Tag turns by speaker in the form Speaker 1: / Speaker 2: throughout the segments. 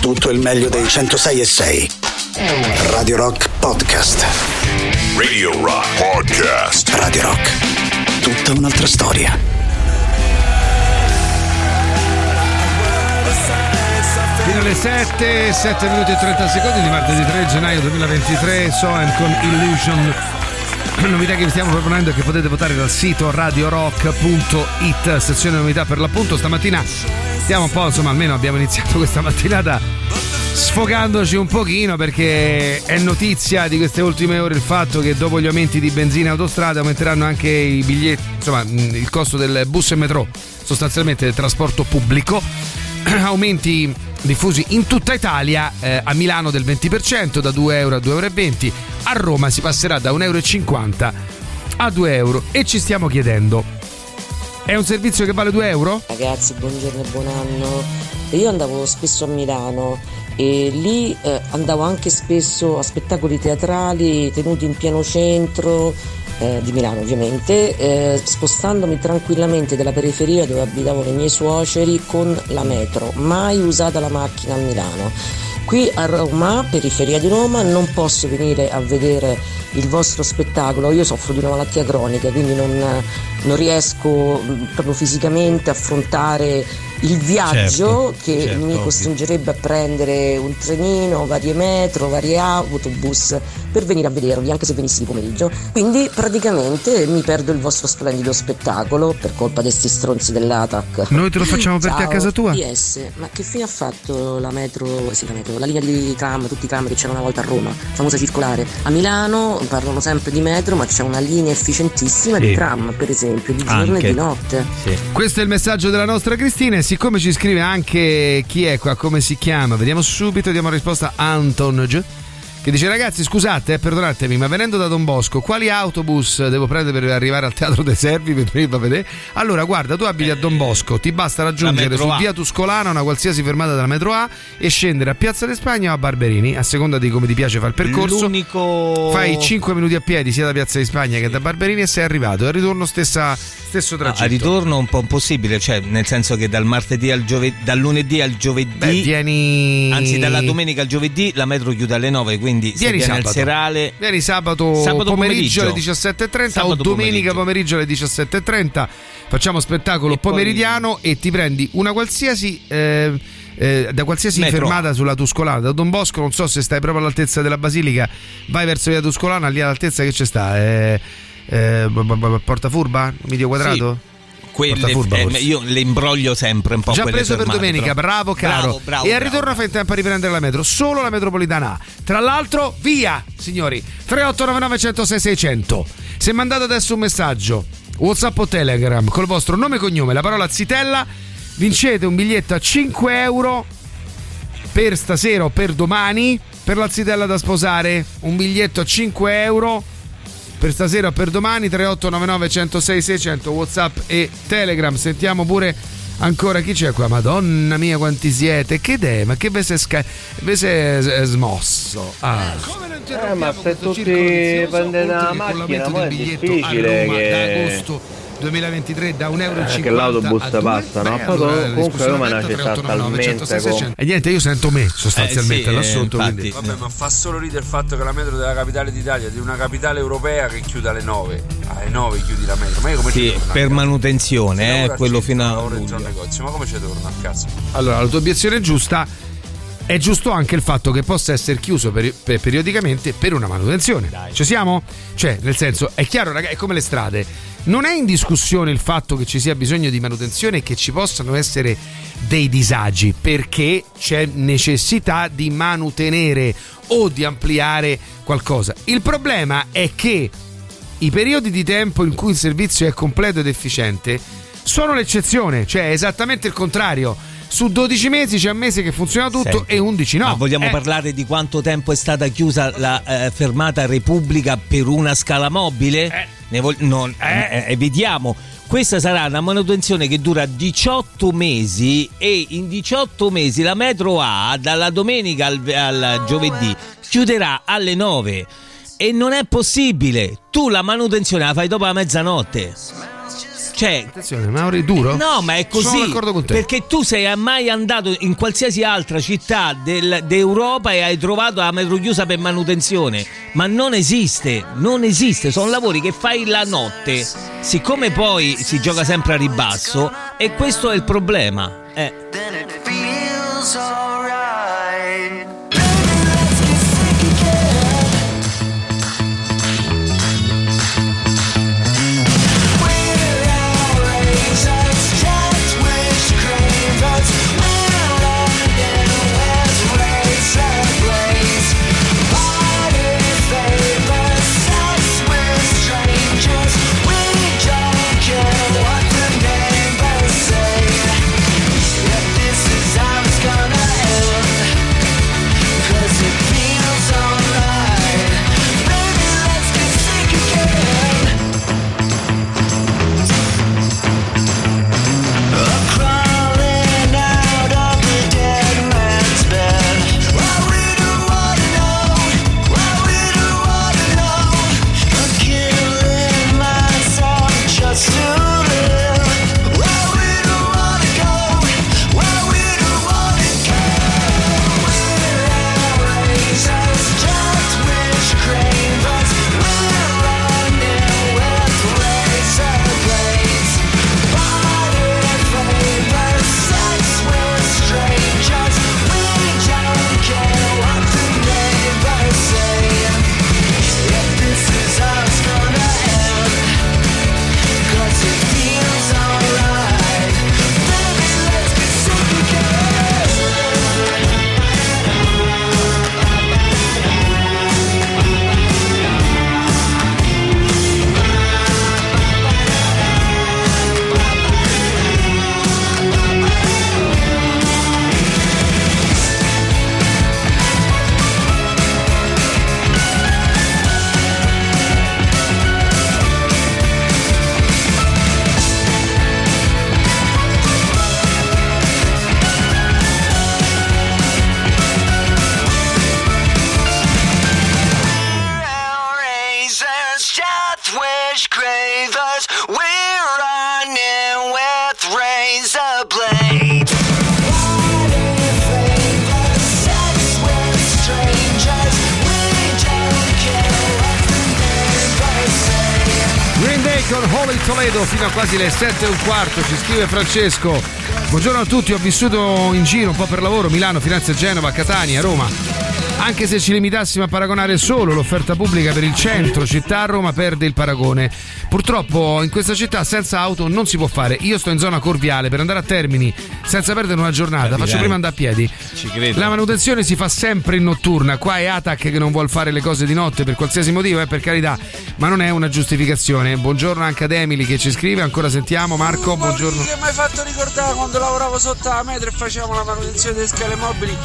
Speaker 1: tutto il meglio dei 106 e 6. Radio Rock Podcast.
Speaker 2: Radio Rock Podcast.
Speaker 1: Radio Rock. Tutta un'altra storia.
Speaker 3: Fino alle 7, 7 minuti e 30 secondi di martedì 3 gennaio 2023, Soem con Illusion. Novità che vi stiamo proponendo e che potete votare dal sito radiorock.it, sezione novità per l'appunto. Stamattina stiamo un po', insomma, almeno abbiamo iniziato questa mattinata sfogandoci un pochino perché è notizia di queste ultime ore il fatto che dopo gli aumenti di benzina e autostrade aumenteranno anche i biglietti, insomma, il costo del bus e metro, sostanzialmente del trasporto pubblico. Aumenti diffusi in tutta Italia, eh, a Milano del 20%, da 2 euro a 2,20 euro, a Roma si passerà da 1,50 euro a 2 euro e ci stiamo chiedendo, è un servizio che vale 2 euro?
Speaker 4: Ragazzi, buongiorno e buon anno. Io andavo spesso a Milano e lì eh, andavo anche spesso a spettacoli teatrali tenuti in pieno centro eh, di Milano ovviamente, eh, spostandomi tranquillamente dalla periferia dove abitavano i miei suoceri con la metro, mai usata la macchina a Milano. Qui a Roma, periferia di Roma, non posso venire a vedere il vostro spettacolo, io soffro di una malattia cronica, quindi non, non riesco proprio fisicamente a affrontare il viaggio
Speaker 5: Certo,
Speaker 4: che
Speaker 5: certo,
Speaker 4: mi
Speaker 5: ovvio.
Speaker 4: costringerebbe a prendere un trenino, varie metro, vari autobus per venire a vedervi, anche se venissi di pomeriggio. Quindi praticamente mi perdo il vostro splendido spettacolo per colpa di questi stronzi dell'ATAC.
Speaker 3: Noi te lo facciamo per te a casa tua?
Speaker 4: PS, ma che fine ha fatto la metro, sì, la metro, la linea di tram, tutti i tram che c'era una volta a Roma, famosa circolare. A Milano parlano sempre di metro, ma c'è una linea efficientissima
Speaker 3: Sì.
Speaker 4: di tram, per esempio, di giorno
Speaker 3: Anche.
Speaker 4: e di notte.
Speaker 3: Questo è il messaggio della nostra Cristina e siccome ci scrive anche chi è qua, come si chiama, vediamo subito, diamo risposta a Anton G, che dice ragazzi scusate, eh, perdonatemi, ma venendo da Don Bosco, quali autobus devo prendere per arrivare al Teatro dei Servi per vedere? Allora guarda, tu abiti a Don Bosco, ti basta raggiungere su via Tuscolana una qualsiasi fermata della metro A e scendere a Piazza di Spagna o a Barberini, a seconda di come ti piace fare il percorso.
Speaker 5: L'unico.
Speaker 3: Fai 5 minuti a piedi sia da Piazza di Spagna che da Barberini e sei arrivato. E al ritorno stessa, stesso
Speaker 5: No,
Speaker 3: tragitto.
Speaker 5: a ritorno un po' impossibile, cioè nel senso che dal martedì al giovedì, dal lunedì al giovedì,
Speaker 3: Beh, vieni.
Speaker 5: anzi dalla domenica al giovedì la metro chiude alle 9, quindi
Speaker 3: Vieni
Speaker 5: viene
Speaker 3: sabato.
Speaker 5: al serale
Speaker 3: Vieni sabato,
Speaker 5: Sabato
Speaker 3: pomeriggio,
Speaker 5: pomeriggio.
Speaker 3: alle 17.30 o
Speaker 5: Sabato
Speaker 3: domenica pomeriggio. alle 17.30. Facciamo spettacolo
Speaker 5: E poi-
Speaker 3: pomeridiano e ti prendi una qualsiasi. eh, eh, da qualsiasi
Speaker 5: Metro.
Speaker 3: fermata sulla Tuscolana, da Don Bosco, non so se stai proprio all'altezza della Basilica, vai verso via Tuscolana, lì all'altezza che c'è sta? Eh, eh, Porta Furba? Medio quadrato?
Speaker 5: Quelle, eh, io le imbroglio sempre un po'
Speaker 3: Già preso per domenica, bravo caro.
Speaker 5: Bravo, bravo,
Speaker 3: e al
Speaker 5: bravo.
Speaker 3: ritorno fai in tempo a riprendere la metro, solo la metropolitana A. Tra l'altro, via, signori, 3899 106 600. Se mandate adesso un messaggio, WhatsApp o Telegram col vostro nome e cognome, la parola zitella, vincete un biglietto a 5 euro per stasera o per domani per la zitella da sposare. Un biglietto a 5 euro per stasera o per domani 3899 106 600 Whatsapp e Telegram. Sentiamo pure ancora chi c'è qua. Madonna mia, quanti siete! Che è? Ma che ve si è, sca- è- smosso? Ah.
Speaker 6: Eh, ma se tutti prendete la macchina, poi è difficile che...
Speaker 3: agosto 2023 da 1,50 euro
Speaker 6: Eh, che l'autobus passa, no?
Speaker 3: Allora,
Speaker 6: comunque Roma è una città
Speaker 3: 3899 106
Speaker 6: talmente
Speaker 3: 600. E niente, io sento me sostanzialmente
Speaker 5: Eh, sì,
Speaker 3: là
Speaker 5: eh,
Speaker 3: sotto. quindi-
Speaker 7: Vabbè, ma fa solo ridere il fatto che la metro della capitale d'Italia, di una capitale europea che chiude alle 9. Alle 9 chiudi la metro. Ma io come ci
Speaker 5: Sì, per manutenzione, eh, quello fino a
Speaker 7: ma come ci torno a casa?
Speaker 3: Allora, la tua obiezione è giusta. È giusto anche il fatto che possa essere chiuso peri- per- periodicamente per una manutenzione. Ci siamo? Cioè, nel senso, è chiaro, ragazzi, è come le strade. Non è in discussione il fatto che ci sia bisogno di manutenzione e che ci possano essere dei disagi, perché c'è necessità di manutenere o di ampliare qualcosa. Il problema è che i periodi di tempo in cui il servizio è completo ed efficiente sono l'eccezione, cioè è esattamente il contrario. Su 12 mesi c'è un mese che funziona tutto
Speaker 5: Senti,
Speaker 3: e 11 no.
Speaker 5: Ma vogliamo
Speaker 3: Eh,
Speaker 5: parlare di quanto tempo è stata chiusa la eh, fermata Repubblica per una scala mobile? Ne vol- non, eh, eh, vediamo. Questa sarà una manutenzione che dura 18 mesi e in 18 mesi la metro A dalla domenica al, al giovedì chiuderà alle 9 e non è possibile. Tu la manutenzione la fai dopo la mezzanotte.
Speaker 8: Cioè,
Speaker 3: Attenzione, Mauri, duro?
Speaker 8: No, ma è così.
Speaker 3: Sono d'accordo con te.
Speaker 8: Perché tu sei mai andato in qualsiasi altra città del- d'Europa e hai trovato la metro chiusa per manutenzione. Ma non esiste, non esiste. Sono lavori che fai la notte. Siccome poi si gioca sempre a ribasso, e questo è il problema. Eh.
Speaker 3: Le 7 e un quarto, ci scrive Francesco. Buongiorno a tutti, ho vissuto in giro un po' per lavoro, Milano, Firenze, Genova, Catania, Roma. Anche se ci limitassimo a paragonare solo l'offerta pubblica per il centro città, Roma perde il paragone. Purtroppo in questa città senza auto non si può fare. Io sto in zona Corviale per andare a Termini senza perdere una giornata, faccio
Speaker 8: Capirai.
Speaker 3: prima andare a piedi.
Speaker 8: Ci credo.
Speaker 3: La manutenzione si fa sempre in notturna. Qua è Atac che non vuole fare le cose di notte per qualsiasi motivo, eh, per carità, ma non è una giustificazione. Buongiorno anche ad Emily che ci scrive. Ancora sentiamo. Marco, buongiorno.
Speaker 7: Che mi hai fatto ricordare quando lavoravo sotto la metro e facevamo la manutenzione delle scale mobili?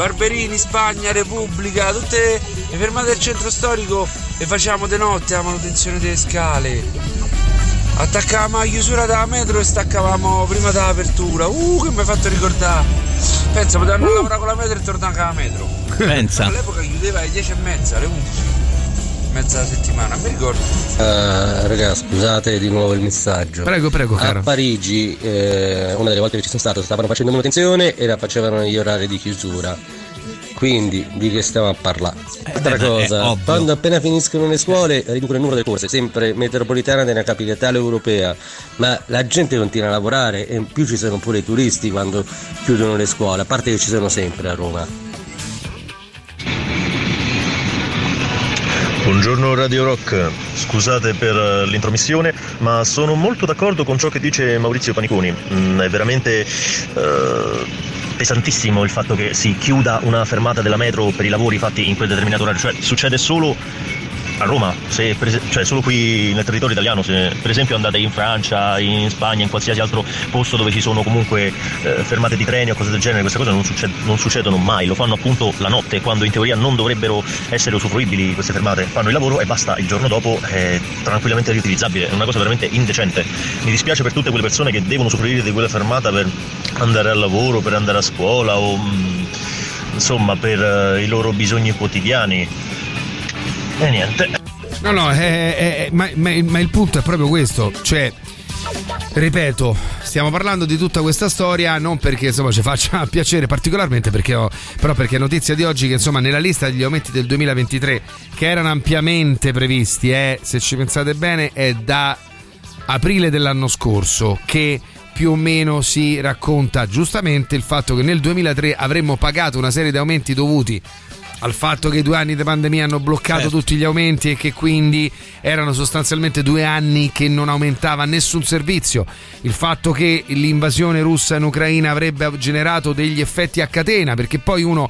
Speaker 7: Barberini, Spagna, Repubblica, tutte le fermate del centro storico e facevamo di notte la manutenzione delle scale. Attaccavamo la chiusura della metro e staccavamo prima dell'apertura. Uh, che mi hai fatto ricordare! Pensa, potevamo a lavorare con la metro e tornare con la metro.
Speaker 8: Pensa.
Speaker 7: All'epoca chiudeva alle 10 e mezza, alle 11. Mezza settimana, mi ricordo.
Speaker 9: Uh, raga, scusate di nuovo il messaggio.
Speaker 3: Prego, prego, caro.
Speaker 9: A Parigi, eh, una delle volte che ci sono stato, stavano facendo manutenzione e la facevano negli orari di chiusura. Quindi di che stiamo a parlare? Altra
Speaker 8: beh,
Speaker 9: cosa, quando appena finiscono le scuole riducono il numero delle corse, sempre metropolitana della capitale europea, ma la gente continua a lavorare e in più ci sono pure i turisti quando chiudono le scuole, a parte che ci sono sempre a Roma.
Speaker 10: Buongiorno Radio Rock, scusate per eh, l'intromissione, ma sono molto d'accordo con ciò che dice Maurizio Paniconi. Mm, è veramente eh, pesantissimo il fatto che si chiuda una fermata della metro per i lavori fatti in quel determinato orario, cioè succede solo a Roma, se es- cioè solo qui nel territorio italiano, se per esempio andate in Francia, in Spagna, in qualsiasi altro posto dove ci sono comunque eh, fermate di treni o cose del genere, queste cose non, succed- non succedono mai, lo fanno appunto la notte, quando in teoria non dovrebbero essere usufruibili queste fermate, fanno il lavoro e basta, il giorno dopo è tranquillamente riutilizzabile, è una cosa veramente indecente. Mi dispiace per tutte quelle persone che devono usufruire di quella fermata per andare al lavoro, per andare a scuola o mm, insomma per eh, i loro bisogni quotidiani. E niente.
Speaker 3: No, no, è- è- è- ma, ma- ma il punto è proprio questo, cioè Ripeto, stiamo parlando di tutta questa storia non perché insomma ci faccia piacere particolarmente, perché ho, però perché è notizia di oggi che insomma nella lista degli aumenti del 2023 che erano ampiamente previsti, eh, se ci pensate bene, è da aprile dell'anno scorso che più o meno si racconta giustamente il fatto che nel 2003 avremmo pagato una serie di aumenti dovuti al fatto che i due anni di pandemia hanno bloccato
Speaker 5: Certo.
Speaker 3: tutti gli aumenti e che quindi erano sostanzialmente due anni che non aumentava nessun servizio, il fatto che l'invasione russa in Ucraina avrebbe generato degli effetti a catena, perché poi uno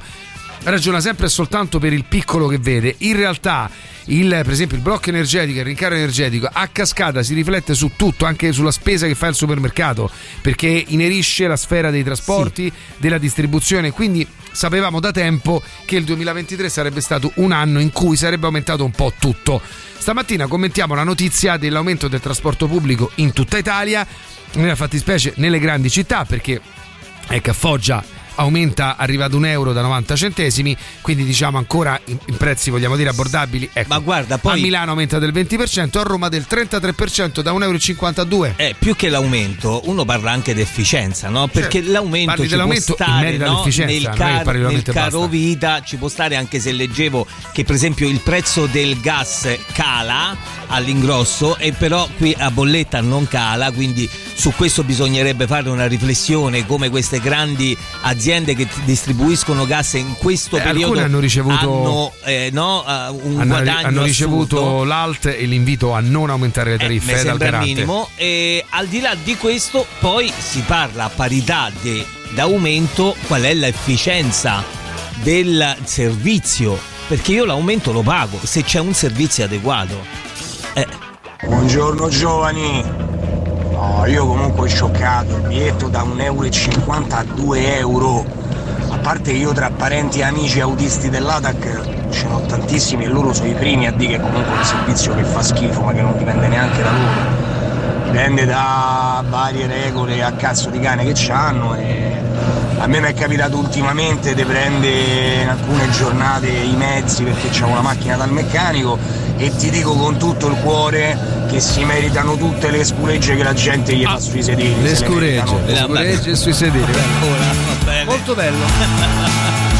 Speaker 3: ragiona sempre e soltanto per il piccolo che vede. In realtà, il, per esempio, il blocco energetico, il rincaro energetico a cascata si riflette su tutto, anche sulla spesa che fa il supermercato, perché inerisce la sfera dei trasporti, della distribuzione. Quindi sapevamo da tempo che il 2023 sarebbe stato un anno in cui sarebbe aumentato un po' tutto. Stamattina commentiamo la notizia dell'aumento del trasporto pubblico in tutta Italia, nella fattispecie nelle grandi città, perché ecco a Foggia aumenta, arriva ad un euro da 90 centesimi, quindi diciamo ancora in, in prezzi vogliamo dire abbordabili. Ecco,
Speaker 5: Ma guarda, poi-
Speaker 3: a Milano aumenta del 20%, a Roma del 33% da 1,52 euro.
Speaker 5: Eh, più che l'aumento, uno parla anche di efficienza, no? Perché
Speaker 3: Certo.
Speaker 5: l'aumento ci
Speaker 3: dell'aumento
Speaker 5: può stare no? nel, car- nel caro
Speaker 3: basta.
Speaker 5: vita, ci può stare anche se leggevo che per esempio il prezzo del gas cala all'ingrosso e però qui a bolletta non cala, quindi su questo bisognerebbe fare una riflessione come queste grandi aziende che ti distribuiscono gas in questo
Speaker 3: Eh,
Speaker 5: periodo
Speaker 3: alcune hanno ricevuto-
Speaker 5: hanno, eh, no, eh, un
Speaker 3: Hanno,
Speaker 5: guadagno
Speaker 3: hanno ricevuto
Speaker 5: assurdo.
Speaker 3: l'alt e l'invito a non aumentare le
Speaker 5: Eh,
Speaker 3: tariffe
Speaker 5: mi
Speaker 3: eh,
Speaker 5: sembra
Speaker 3: dal
Speaker 5: il
Speaker 3: garante.
Speaker 5: minimo e al di là di questo poi si parla a parità di d'aumento qual è l'efficienza del servizio perché io l'aumento lo pago se c'è un servizio adeguato eh,
Speaker 11: Buongiorno giovani. No, io comunque ho scioccato il biglietto da 1,50 euro a 2 euro. A parte che io tra parenti e amici autisti dell'ATAC ce n'ho tantissimi e loro sono i primi a dire che comunque è un servizio che fa schifo ma che non dipende neanche da loro. Dipende da varie regole a cazzo di cane che hanno e a me mi è capitato ultimamente di prendere in alcune giornate i mezzi perché c'è una macchina dal meccanico e ti dico con tutto il cuore che si meritano tutte le scuregge che la gente gli fa sui sedili.
Speaker 3: Le scuregge, le scuregge sui sedili. bello.
Speaker 5: molto
Speaker 3: bello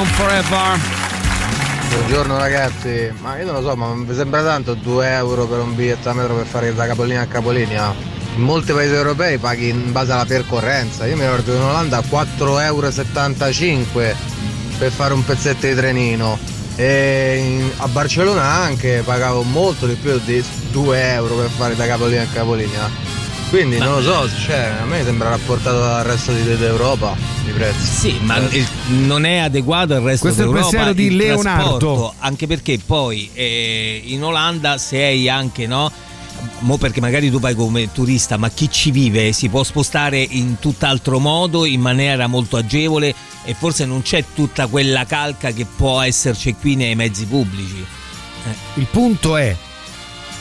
Speaker 3: from Forever.
Speaker 12: Buongiorno ragazzi, ma io non lo so, ma mi sembra tanto 2 euro per un biglietto a metro per fare da capolinea a capolinea. In molti paesi europei paghi in base alla percorrenza. Io mi ricordo in Olanda 4,75 euro per fare un pezzetto di trenino. E a Barcellona anche pagavo molto di più di 2 euro per fare da capolinea a capolinea. Quindi non lo so, cioè, a me sembra rapportato al resto di- d'Europa i prezzi.
Speaker 5: Sì, ma il- non è adeguato al resto
Speaker 3: Questo è il
Speaker 5: d'Europa.
Speaker 3: pensiero di
Speaker 5: il
Speaker 3: Leonardo.
Speaker 5: anche perché poi eh, in Olanda sei anche, no? Mo perché magari tu vai come turista, ma chi ci vive si può spostare in tutt'altro modo, in maniera molto agevole e forse non c'è tutta quella calca che può esserci qui nei mezzi pubblici.
Speaker 3: Il punto è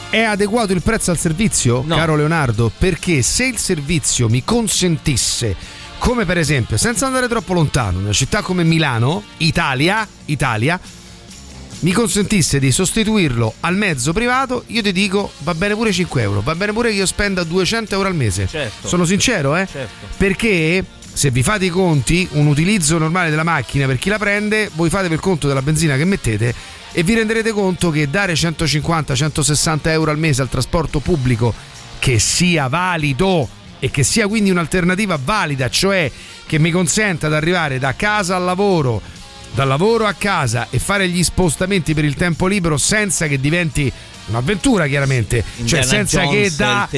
Speaker 3: è adeguato il prezzo al servizio, caro Leonardo? Perché se il servizio mi consentisse, come per esempio, senza andare troppo lontano, una città come Milano, Italia, Italia, mi consentisse di sostituirlo al mezzo privato, io ti dico va bene pure 5 euro, va bene pure che io spenda 200 euro al mese.
Speaker 5: Certo.
Speaker 3: Sono sincero, eh?
Speaker 5: Certo.
Speaker 3: Perché se vi fate i conti, un utilizzo normale della macchina per chi la prende, voi fate per conto della benzina che mettete e vi renderete conto che dare 150-160 euro al mese al trasporto pubblico che sia valido e che sia quindi un'alternativa valida, cioè che mi consenta di arrivare da casa al lavoro, dal lavoro a casa e fare gli spostamenti per il tempo libero senza che diventi un'avventura chiaramente, cioè
Speaker 5: Indiana
Speaker 3: senza
Speaker 5: Jones,
Speaker 3: che da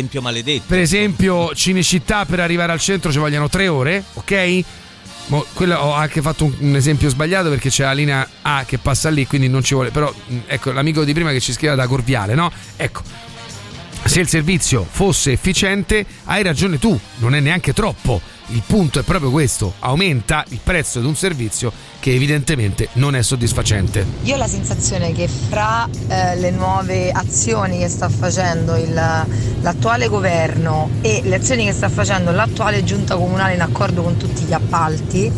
Speaker 3: per esempio Cinecittà per arrivare al centro ci vogliono tre ore, ok? Mo, quello ho anche fatto un, un esempio sbagliato perché c'è la linea A che passa lì, quindi non ci vuole. Però, mh, ecco, l'amico di prima che ci scriveva da Corviale, no? Ecco, se il servizio fosse efficiente, hai ragione tu, non è neanche troppo. Il punto è proprio questo: aumenta il prezzo di un servizio che evidentemente non è soddisfacente.
Speaker 13: Io ho la sensazione che fra eh, le nuove azioni che sta facendo il- l'attuale governo e le azioni che sta facendo l'attuale giunta comunale in accordo con tutti gli appalti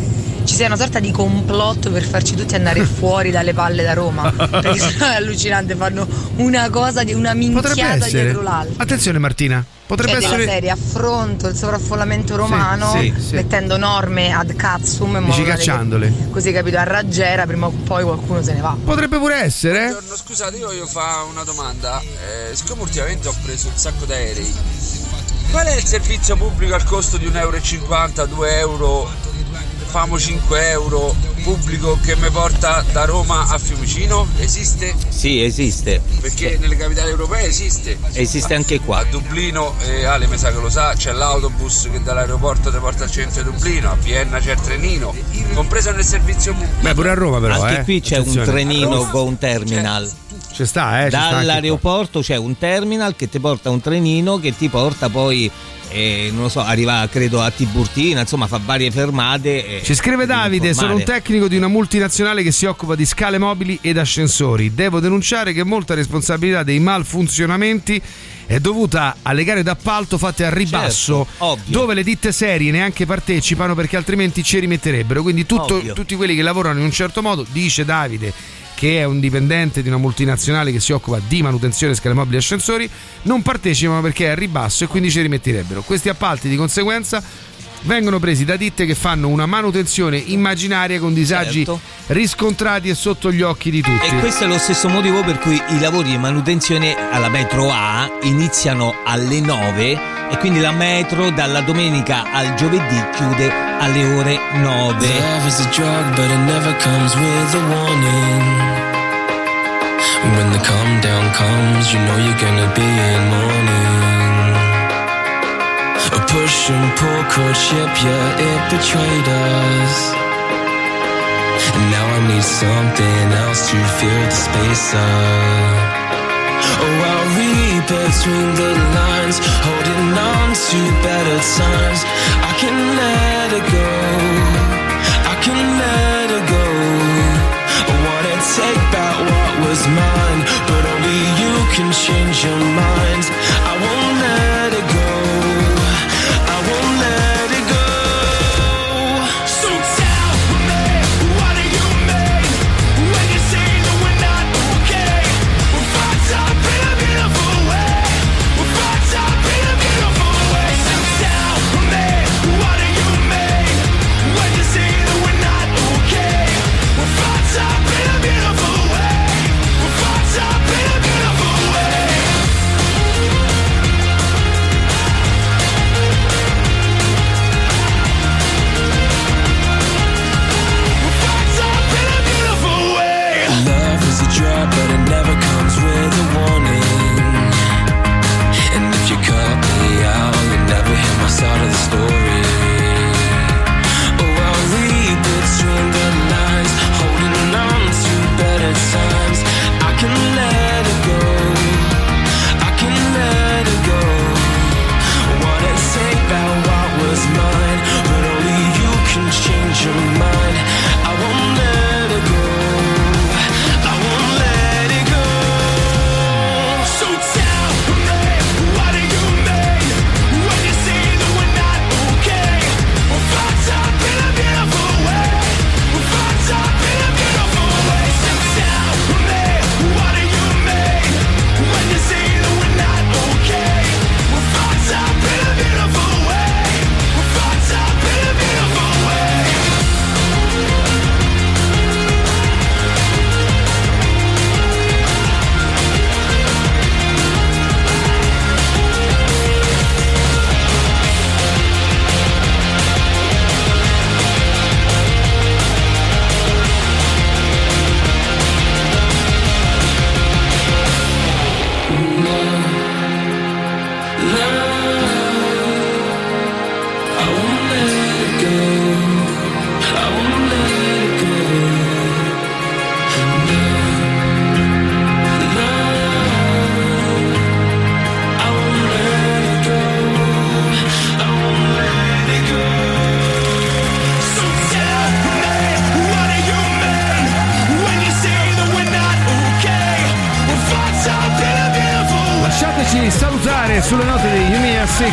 Speaker 13: ci sia una sorta di complotto per farci tutti andare fuori dalle palle da Roma. Perché è allucinante, fanno una cosa di una minchiata dietro l'altra.
Speaker 3: Attenzione, Martina. Potrebbe
Speaker 13: Cioè,
Speaker 3: essere.
Speaker 13: serie affronto il sovraffollamento romano
Speaker 3: sì, sì.
Speaker 13: mettendo norme ad cazzum modo
Speaker 3: Dici
Speaker 13: tale che-
Speaker 3: cacciandole.
Speaker 13: così capito a raggiera prima o poi qualcuno se ne va
Speaker 3: Potrebbe pure essere.
Speaker 7: Buongiorno, scusate, io voglio fare una domanda. Eh, siccome ultimamente ho preso un sacco d'aerei, qual è il servizio pubblico al costo di 1,50 euro, 2 euro, famo 5 euro, pubblico che mi porta da Roma a Fiumicino? Esiste?
Speaker 5: Sì, esiste.
Speaker 7: Perché nelle capitali europee esiste.
Speaker 5: Esiste anche qua.
Speaker 7: A Dublino, eh, Ale mi sa che lo sa, c'è l'autobus che dall'aeroporto ti porta al centro di Dublino, a Vienna c'è il trenino, compreso nel servizio pubblico.
Speaker 3: Beh, pure a Roma, però.
Speaker 5: Anche
Speaker 3: eh.
Speaker 5: qui c'è
Speaker 3: Attenzione.
Speaker 5: un trenino con un terminal.
Speaker 3: Ci sta, eh.
Speaker 5: Dall'aeroporto c'è un terminal che ti porta un trenino che ti porta poi, eh, non lo so, arriva credo a Tiburtina, insomma fa varie fermate.
Speaker 3: Ci scrive Davide, sono un tecnico di una multinazionale che si occupa di scale mobili ed ascensori. Devo denunciare che molta responsabilità dei malfunzionamenti è dovuta alle gare d'appalto fatte a ribasso,
Speaker 5: Certo,
Speaker 3: dove le ditte serie neanche partecipano perché altrimenti ci rimetterebbero. Quindi tutto- tutti quelli che lavorano in un certo modo, dice Davide, che è un dipendente di una multinazionale che si occupa di manutenzione scale mobili e ascensori, non partecipano perché è a ribasso e quindi ci rimetterebbero. Questi appalti di conseguenza vengono presi da ditte che fanno una manutenzione immaginaria con disagi
Speaker 5: Certo.
Speaker 3: riscontrati e sotto gli occhi di tutti.
Speaker 5: E questo è lo stesso motivo per cui i lavori di manutenzione alla metro A iniziano alle 9 e quindi la metro dalla domenica al giovedì chiude alle ore 9.
Speaker 14: Love is a drug, but it never comes with a warning. When the calm down comes, you know you're gonna be in mourning. A push and pull courtship, yeah, it betrayed us. And now I need something else to fill the space up. Oh, I'll read between the lines, holding on to better times. I can let it go. I can let it go. I wanna take back what was mine, but only you can change your mind. I won't let it go.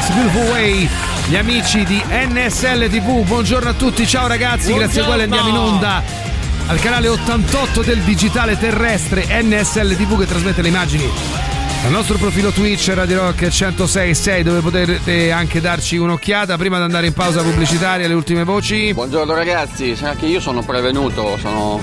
Speaker 3: Yumia 6 Beautiful Way gli amici di NSL TV. Buongiorno a tutti, ciao ragazzi, grazie a quale andiamo in onda al canale 88 del digitale terrestre NSL TV che trasmette le immagini dal nostro profilo Twitch Radio Rock 106.6 dove potete anche darci un'occhiata prima di andare in pausa pubblicitaria le ultime voci.
Speaker 15: Buongiorno ragazzi, sa che io sono prevenuto, sono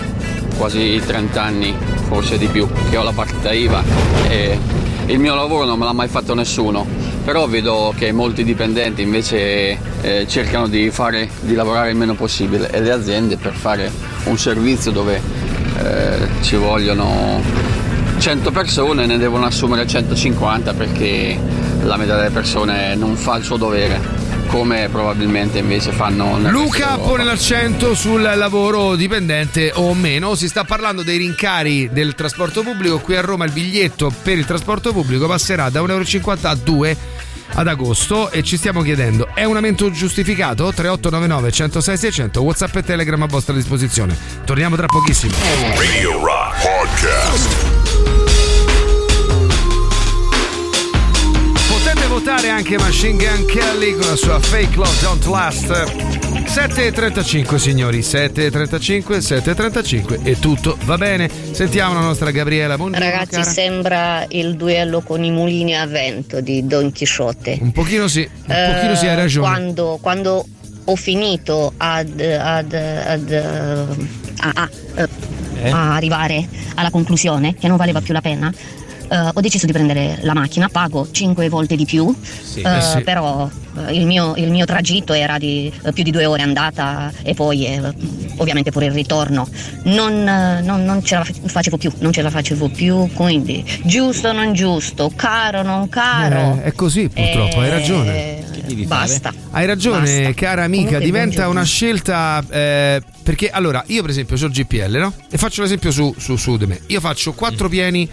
Speaker 15: quasi 30 anni, forse di più, che ho la partita IVA e il mio lavoro non me l'ha mai fatto nessuno, però vedo che molti dipendenti invece eh, cercano di, fare, di lavorare il meno possibile e le aziende per fare un servizio dove eh, ci vogliono 100 persone ne devono assumere 150 perché la metà delle persone non fa il suo dovere come probabilmente invece fanno nel
Speaker 3: Luca pone l'accento sul lavoro dipendente o meno. Si sta parlando dei rincari del trasporto pubblico. Qui a Roma il biglietto per il trasporto pubblico passerà da 1,50 euro a 2 ad agosto e ci stiamo chiedendo è un aumento giustificato? 3899 106 600 Whatsapp e Telegram a vostra disposizione. Torniamo tra pochissimo.
Speaker 2: Radio Rock Podcast.
Speaker 3: Votare anche Machine Gun Kelly con la sua Fake Love Don't Last. 7.35 signori, 7.35, 7.35 e tutto va bene. Sentiamo la nostra Gabriela. Buongiorno,
Speaker 16: Ragazzi,
Speaker 3: cara.
Speaker 16: sembra il duello con i mulini a vento di Don Chisciotte.
Speaker 3: Un pochino sì, un pochino sì, hai
Speaker 16: Eh,
Speaker 3: ragione.
Speaker 16: Quando, quando ho finito ad, ad- ad, eh, a, a- eh, a arrivare alla conclusione che non valeva più la pena, eh, ho deciso di prendere la macchina, pago 5 volte di più, eh,
Speaker 3: Eh sì.
Speaker 16: però eh, il mio, il mio tragitto era di eh, più di due ore andata e poi eh, ovviamente pure il ritorno. Non, eh, non- non ce la fa- facevo più, non ce la facevo più, quindi giusto o non giusto, caro o non caro.
Speaker 3: Eh, è così purtroppo, hai ragione.
Speaker 16: Basta.
Speaker 3: Hai ragione,
Speaker 16: Basta.
Speaker 3: cara amica,
Speaker 16: Comunque,
Speaker 3: diventa una scelta eh, perché allora io per esempio ho il GPL, no? E faccio l'esempio su, su, su di me. Io faccio 4 pieni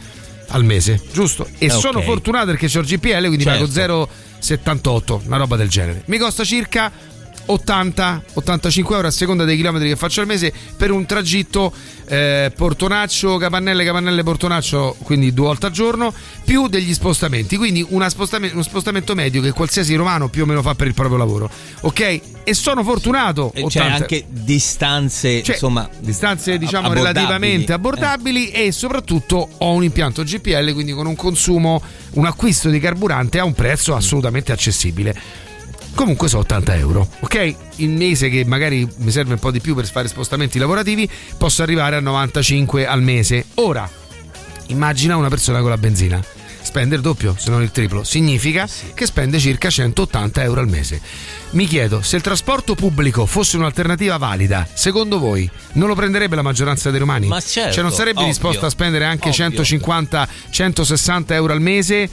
Speaker 3: al mese, giusto? E
Speaker 5: Eh,
Speaker 3: sono fortunato perché ho il GPL, quindi
Speaker 5: Certo.
Speaker 3: pago 0,78, una roba del genere. Mi costa circa 80-85 euro a seconda dei chilometri che faccio al mese per un tragitto eh, Portonaccio, Capannelle, Capannelle, Portonaccio, quindi due volte al giorno, più degli spostamenti. Quindi spostame- uno spostamento medio che qualsiasi romano più o meno fa per il proprio lavoro. Ok? E sono fortunato.
Speaker 5: C'è
Speaker 3: 80
Speaker 5: anche distanze,
Speaker 3: Cioè,
Speaker 5: insomma,
Speaker 3: distanze diciamo
Speaker 5: abbordabili.
Speaker 3: relativamente abbordabili e soprattutto ho un impianto GPL quindi con un consumo un acquisto di carburante a un prezzo assolutamente accessibile comunque sono 80 euro ok? Il mese che magari mi serve un po' di più per fare spostamenti lavorativi posso arrivare a 95 al mese. Ora immagina una persona con la benzina. Spende il doppio se non il triplo. Significa che spende circa 180 euro al mese. Mi chiedo se il trasporto pubblico fosse un'alternativa valida secondo voi non lo prenderebbe la maggioranza dei romani?
Speaker 5: Ma certo,
Speaker 3: cioè non sarebbe
Speaker 5: ovvio,
Speaker 3: disposta a spendere anche
Speaker 5: ovvio.
Speaker 3: 150 160 euro al mese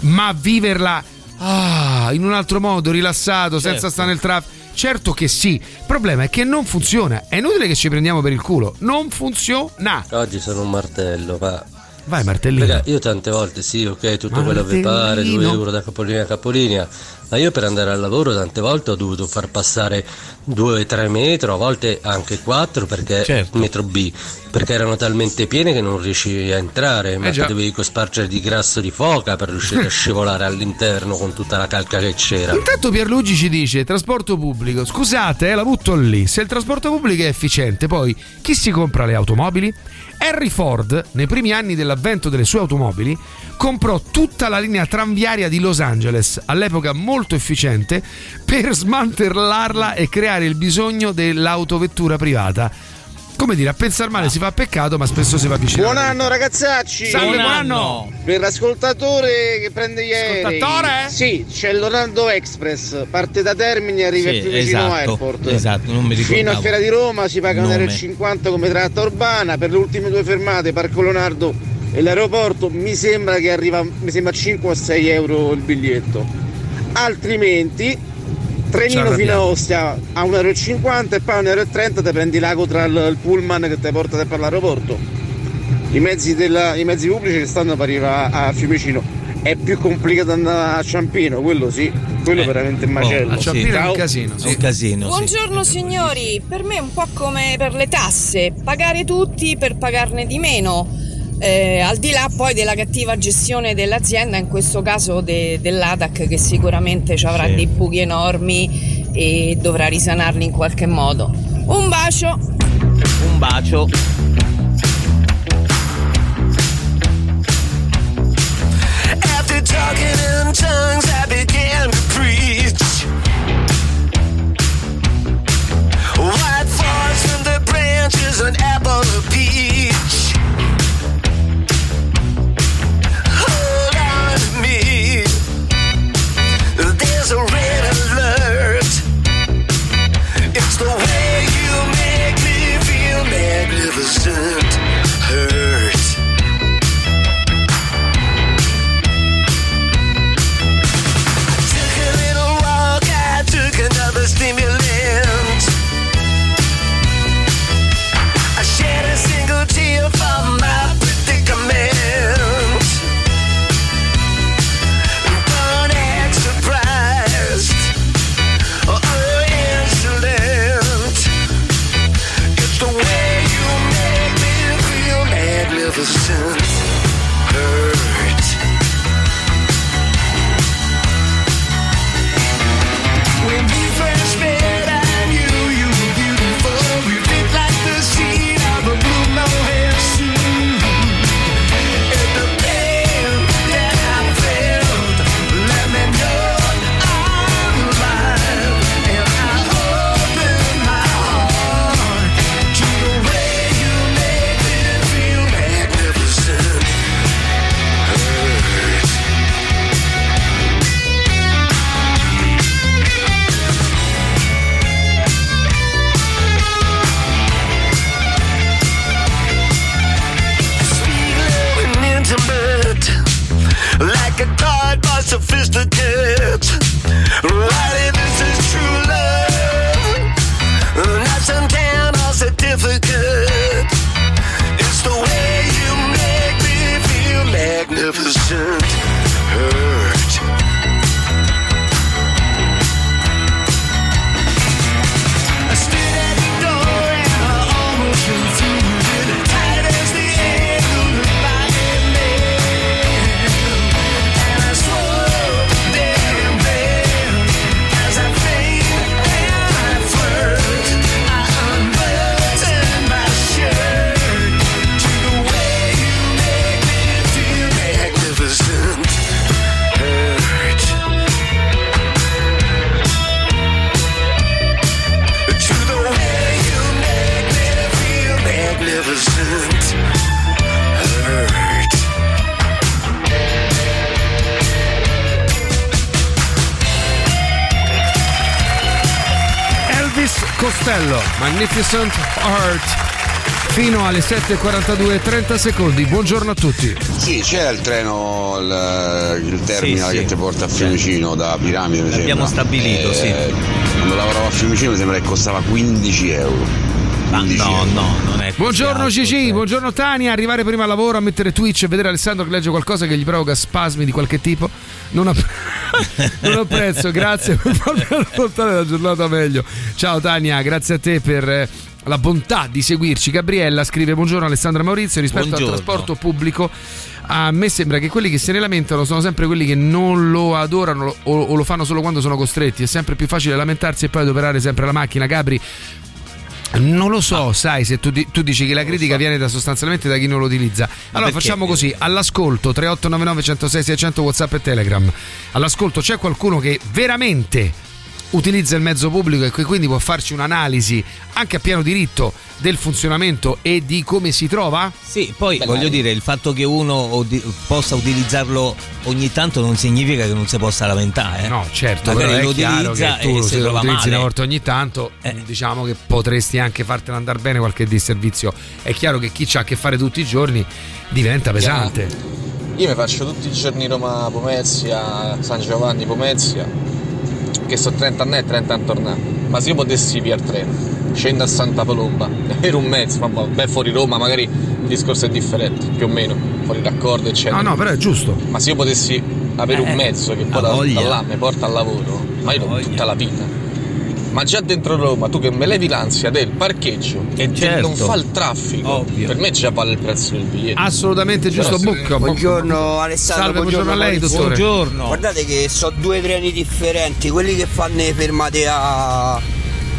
Speaker 3: ma viverla ah, in un altro modo rilassato senza
Speaker 5: Certo.
Speaker 3: stare nel traffico Certo che sì, il problema è che non funziona. È inutile che ci prendiamo per il culo. Non funziona.
Speaker 9: Oggi sono un martello, ma.
Speaker 3: Vai, martellino.
Speaker 9: Raga, io tante volte sì, ok, tutto quello che pare, 2
Speaker 3: Martellino.
Speaker 9: euro da capolinea a capolinea, ma io per andare al lavoro tante volte ho dovuto far passare 2-3 metri, a volte anche 4 perché
Speaker 5: Certo.
Speaker 9: metro B, perché erano talmente piene che non riuscivi a entrare, ma
Speaker 3: Eh già.
Speaker 9: ti dovevi cospargere di grasso di foca per riuscire a scivolare all'interno con tutta la calca che c'era.
Speaker 3: Intanto Pierluigi ci dice trasporto pubblico. Scusate, eh, la butto lì. Se il trasporto pubblico è efficiente, poi chi si compra le automobili? Henry Ford, nei primi anni dell'avvento delle sue automobili, comprò tutta la linea tranviaria di Los Angeles, all'epoca molto efficiente, per smantellarla e creare il bisogno dell'autovettura privata. Come dire, a pensare male si fa peccato, ma spesso si va vicino.
Speaker 17: Buon anno ragazzacci!
Speaker 3: Salve, buon anno!
Speaker 17: Per l'ascoltatore che prende gli aerei
Speaker 3: Ascoltatore?
Speaker 17: Sì, c'è l'Orlando Express Parte da Termini e arriva
Speaker 5: Sì,
Speaker 17: più vicino
Speaker 5: esatto,
Speaker 17: Airport
Speaker 5: esatto, non mi
Speaker 17: Fino a. Fiera di Roma si paga
Speaker 5: Nome.
Speaker 17: 1,50 euro come tratta urbana Per le ultime due fermate Parco Leonardo e l'aeroporto mi sembra che arriva mi sembra a 5 o 6 euro il biglietto. Altrimenti trenino fino a. Ostia a 1,50 euro e poi a 1,30 euro ti prendi l'ago tra il, il pullman che ti porta per l'aeroporto. I mezzi, della- i mezzi pubblici che stanno per arrivare a Fiumicino. È più complicato andare a Ciampino, quello sì, quello veramente un macello.
Speaker 3: a Ciampino è un casino,
Speaker 5: È un casino, sì.
Speaker 18: Buongiorno signori, per me è un po' come per le tasse, pagare tutti per pagarne di meno. Eh, al di là poi della cattiva gestione dell'azienda, in questo caso de- dell'ADAC che sicuramente ci avrà
Speaker 5: Sì.
Speaker 18: dei buchi enormi e dovrà risanarli in qualche modo. Un bacio!
Speaker 5: Un bacio.
Speaker 14: After talking in tongues, I began to preach. White forest from the branches, an apple, a peach. There's a red alert. It's the way you make me feel magnificent.
Speaker 3: 7.42, 30 secondi. Buongiorno a tutti.
Speaker 19: Sì, c'è il treno, il, il terminal
Speaker 5: Sì, sì.
Speaker 19: che ti porta a Fiumicino da Piramide, mi
Speaker 5: L'abbiamo
Speaker 19: sembra.
Speaker 5: stabilito, sì.
Speaker 19: Quando lavoravo a Fiumicino mi sembra che costava 15 euro.
Speaker 5: Ma no, no, non è così
Speaker 3: Buongiorno
Speaker 5: alto,
Speaker 3: Gigi,
Speaker 5: cioè.
Speaker 3: buongiorno Tania. Arrivare prima al lavoro a mettere Twitch e vedere Alessandro che legge qualcosa che gli provoca spasmi di qualche tipo. Non, app- non apprezzo, grazie per farmi affrontare la giornata meglio. Ciao Tania, grazie a te per eh, la bontà di seguirci. Gabriella scrive: Buongiorno Alessandro e Maurizio. Rispetto
Speaker 5: Buongiorno.
Speaker 3: al trasporto pubblico, a me sembra che quelli che se ne lamentano sono sempre quelli che non lo adorano o, o lo fanno solo quando sono costretti. È sempre più facile lamentarsi e poi adoperare sempre la macchina. Gabri. Non lo so, sai, se tu, tu dici che la critica viene da sostanzialmente da chi non lo utilizza. Allora
Speaker 5: perché?
Speaker 3: facciamo così, all'ascolto 3899 106 600 WhatsApp e Telegram. All'ascolto c'è qualcuno che veramente utilizza il mezzo pubblico e che quindi può farci un'analisi anche a pieno diritto del funzionamento e di come si trova?
Speaker 5: Sì, poi voglio dire, il fatto che uno possa utilizzarlo ogni tanto non significa che non si possa lamentare. eh.
Speaker 3: No, certo,
Speaker 5: Magari
Speaker 3: però
Speaker 5: lo
Speaker 3: è chiaro
Speaker 5: utilizza
Speaker 3: che tu
Speaker 5: e
Speaker 3: se lo
Speaker 5: trova
Speaker 3: utilizzi
Speaker 5: male.
Speaker 3: una volta ogni tanto, diciamo che potresti anche fartelo andare bene qualche disservizio. È chiaro che chi c'ha a che fare tutti i giorni diventa pesante.
Speaker 20: Io mi faccio tutti i giorni Roma Pomezia, San Giovanni Pomezia, che sono 30 anni e 30 anni tornare. Ma se io potessi via il treno, scendo a Santa Palomba, per un mezzo, ma beh, fuori Roma magari il discorso è differente, più o meno, fuori raccordo, eccetera.
Speaker 3: No, no, però è giusto.
Speaker 20: Ma se io potessi avere
Speaker 5: Eh,
Speaker 20: un mezzo che poi da, da là mi porta al lavoro, ma io tutta la vita. Ma già dentro Roma, tu che me levi l'ansia del parcheggio e
Speaker 5: Certo.
Speaker 20: non fa il traffico, per me già vale il prezzo del biglietto.
Speaker 3: Assolutamente giusto,
Speaker 20: Però-
Speaker 3: Bucco.
Speaker 21: Buongiorno Alessandro,
Speaker 3: Salve, buongiorno a lei, dottore.
Speaker 21: Guardate che so due treni differenti, quelli che fanno le fermate a.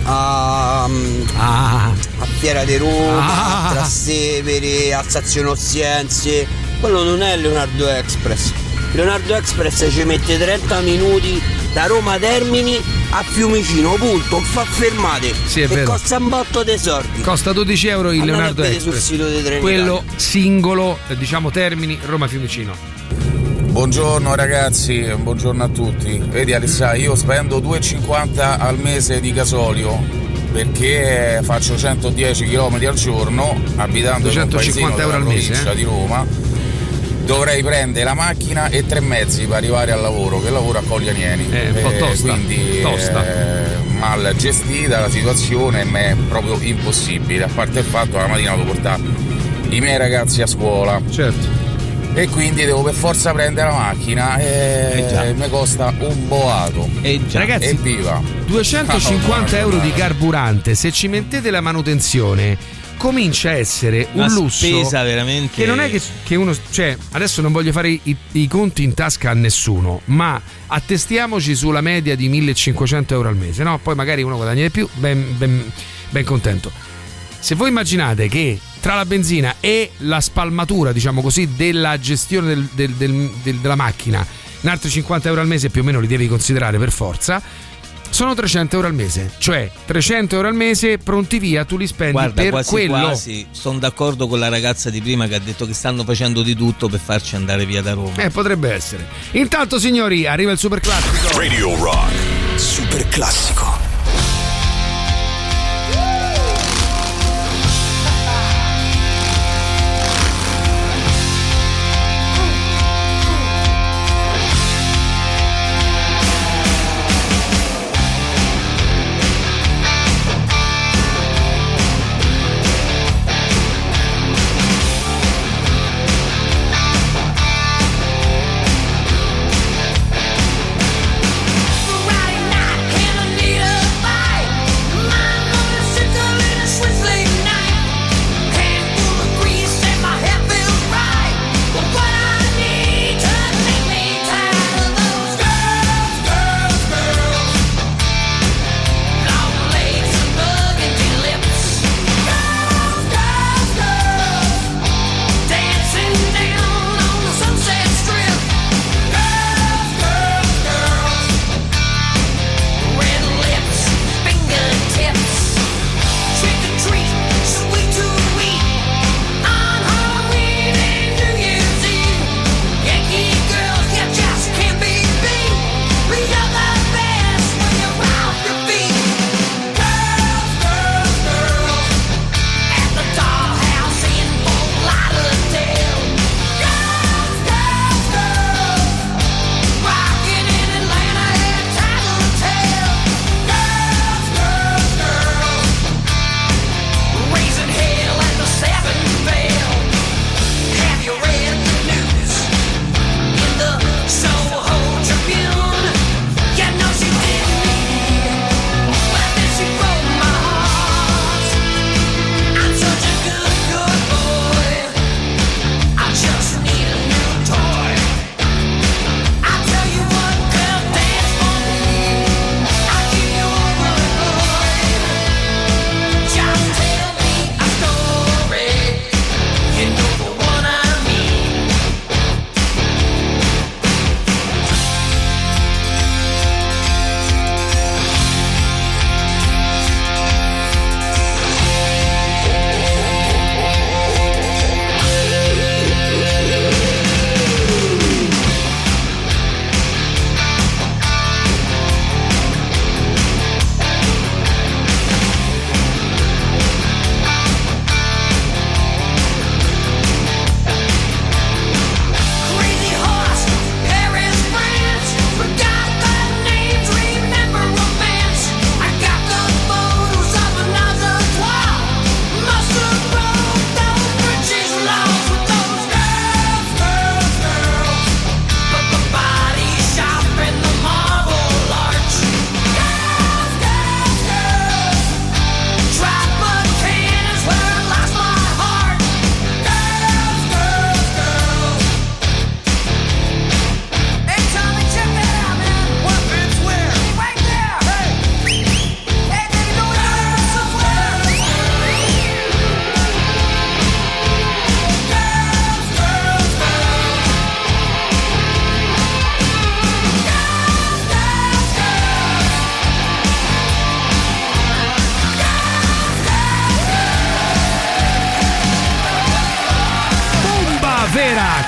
Speaker 21: a.
Speaker 3: a
Speaker 21: Fiera di Roma,
Speaker 3: Ah.
Speaker 21: a Trastevere, a Stazione Ostiense. Quello non è Leonardo Express. Leonardo Express ci mette 30 minuti da Roma Termini a Fiumicino, punto, fa fermate.
Speaker 3: Sì, è
Speaker 21: e
Speaker 3: vero.
Speaker 21: costa un botto dei soldi.
Speaker 3: Costa 12 euro il
Speaker 21: Andate
Speaker 3: Leonardo Express.
Speaker 21: sito dei treni
Speaker 3: Quello
Speaker 21: Italia.
Speaker 3: singolo, diciamo Termini, Roma Fiumicino.
Speaker 22: Buongiorno ragazzi, buongiorno a tutti. Vedi Alessà, io spendo 2,50 al mese di gasolio perché faccio 110 km al giorno abitando in un
Speaker 3: 250
Speaker 22: paesino
Speaker 3: euro
Speaker 22: della
Speaker 3: al mese,
Speaker 22: provincia
Speaker 3: eh?
Speaker 22: di Roma. Dovrei prendere la macchina e tre mezzi per arrivare al lavoro, che lavoro a Coglianieni.
Speaker 3: Eh, un po' tosta,
Speaker 22: Quindi
Speaker 3: tosta.
Speaker 22: eh, mal gestita la situazione mi è proprio impossibile, a parte il fatto che la mattina devo portare i miei ragazzi a scuola.
Speaker 3: Certo.
Speaker 22: E quindi devo per forza prendere la macchina e mi costa un boato.
Speaker 3: Ragazzi,
Speaker 22: Evviva!
Speaker 3: 250 euro di carburante, se ci mettete la manutenzione, comincia a essere un
Speaker 5: Una
Speaker 3: lusso
Speaker 5: spesa veramente-
Speaker 3: che non è che, che uno cioè adesso non voglio fare i, i conti in tasca a nessuno ma attestiamoci sulla media di 1500 euro al mese no? poi magari uno guadagna di più ben, ben- ben contento se voi immaginate che tra la benzina e la spalmatura diciamo così della gestione del- del- del- del- della macchina in altri 50 euro al mese più o meno li devi considerare per forza sono 300 euro al mese cioè 300 euro al mese pronti via tu li spendi
Speaker 5: Guarda,
Speaker 3: per
Speaker 5: quasi
Speaker 3: quello
Speaker 5: quasi sono d'accordo con la ragazza di prima che ha detto che stanno facendo di tutto per farci andare via da Roma.
Speaker 3: Eh, potrebbe essere. Intanto, signori, arriva il super classico.
Speaker 2: Radio Rock.
Speaker 1: Super classico.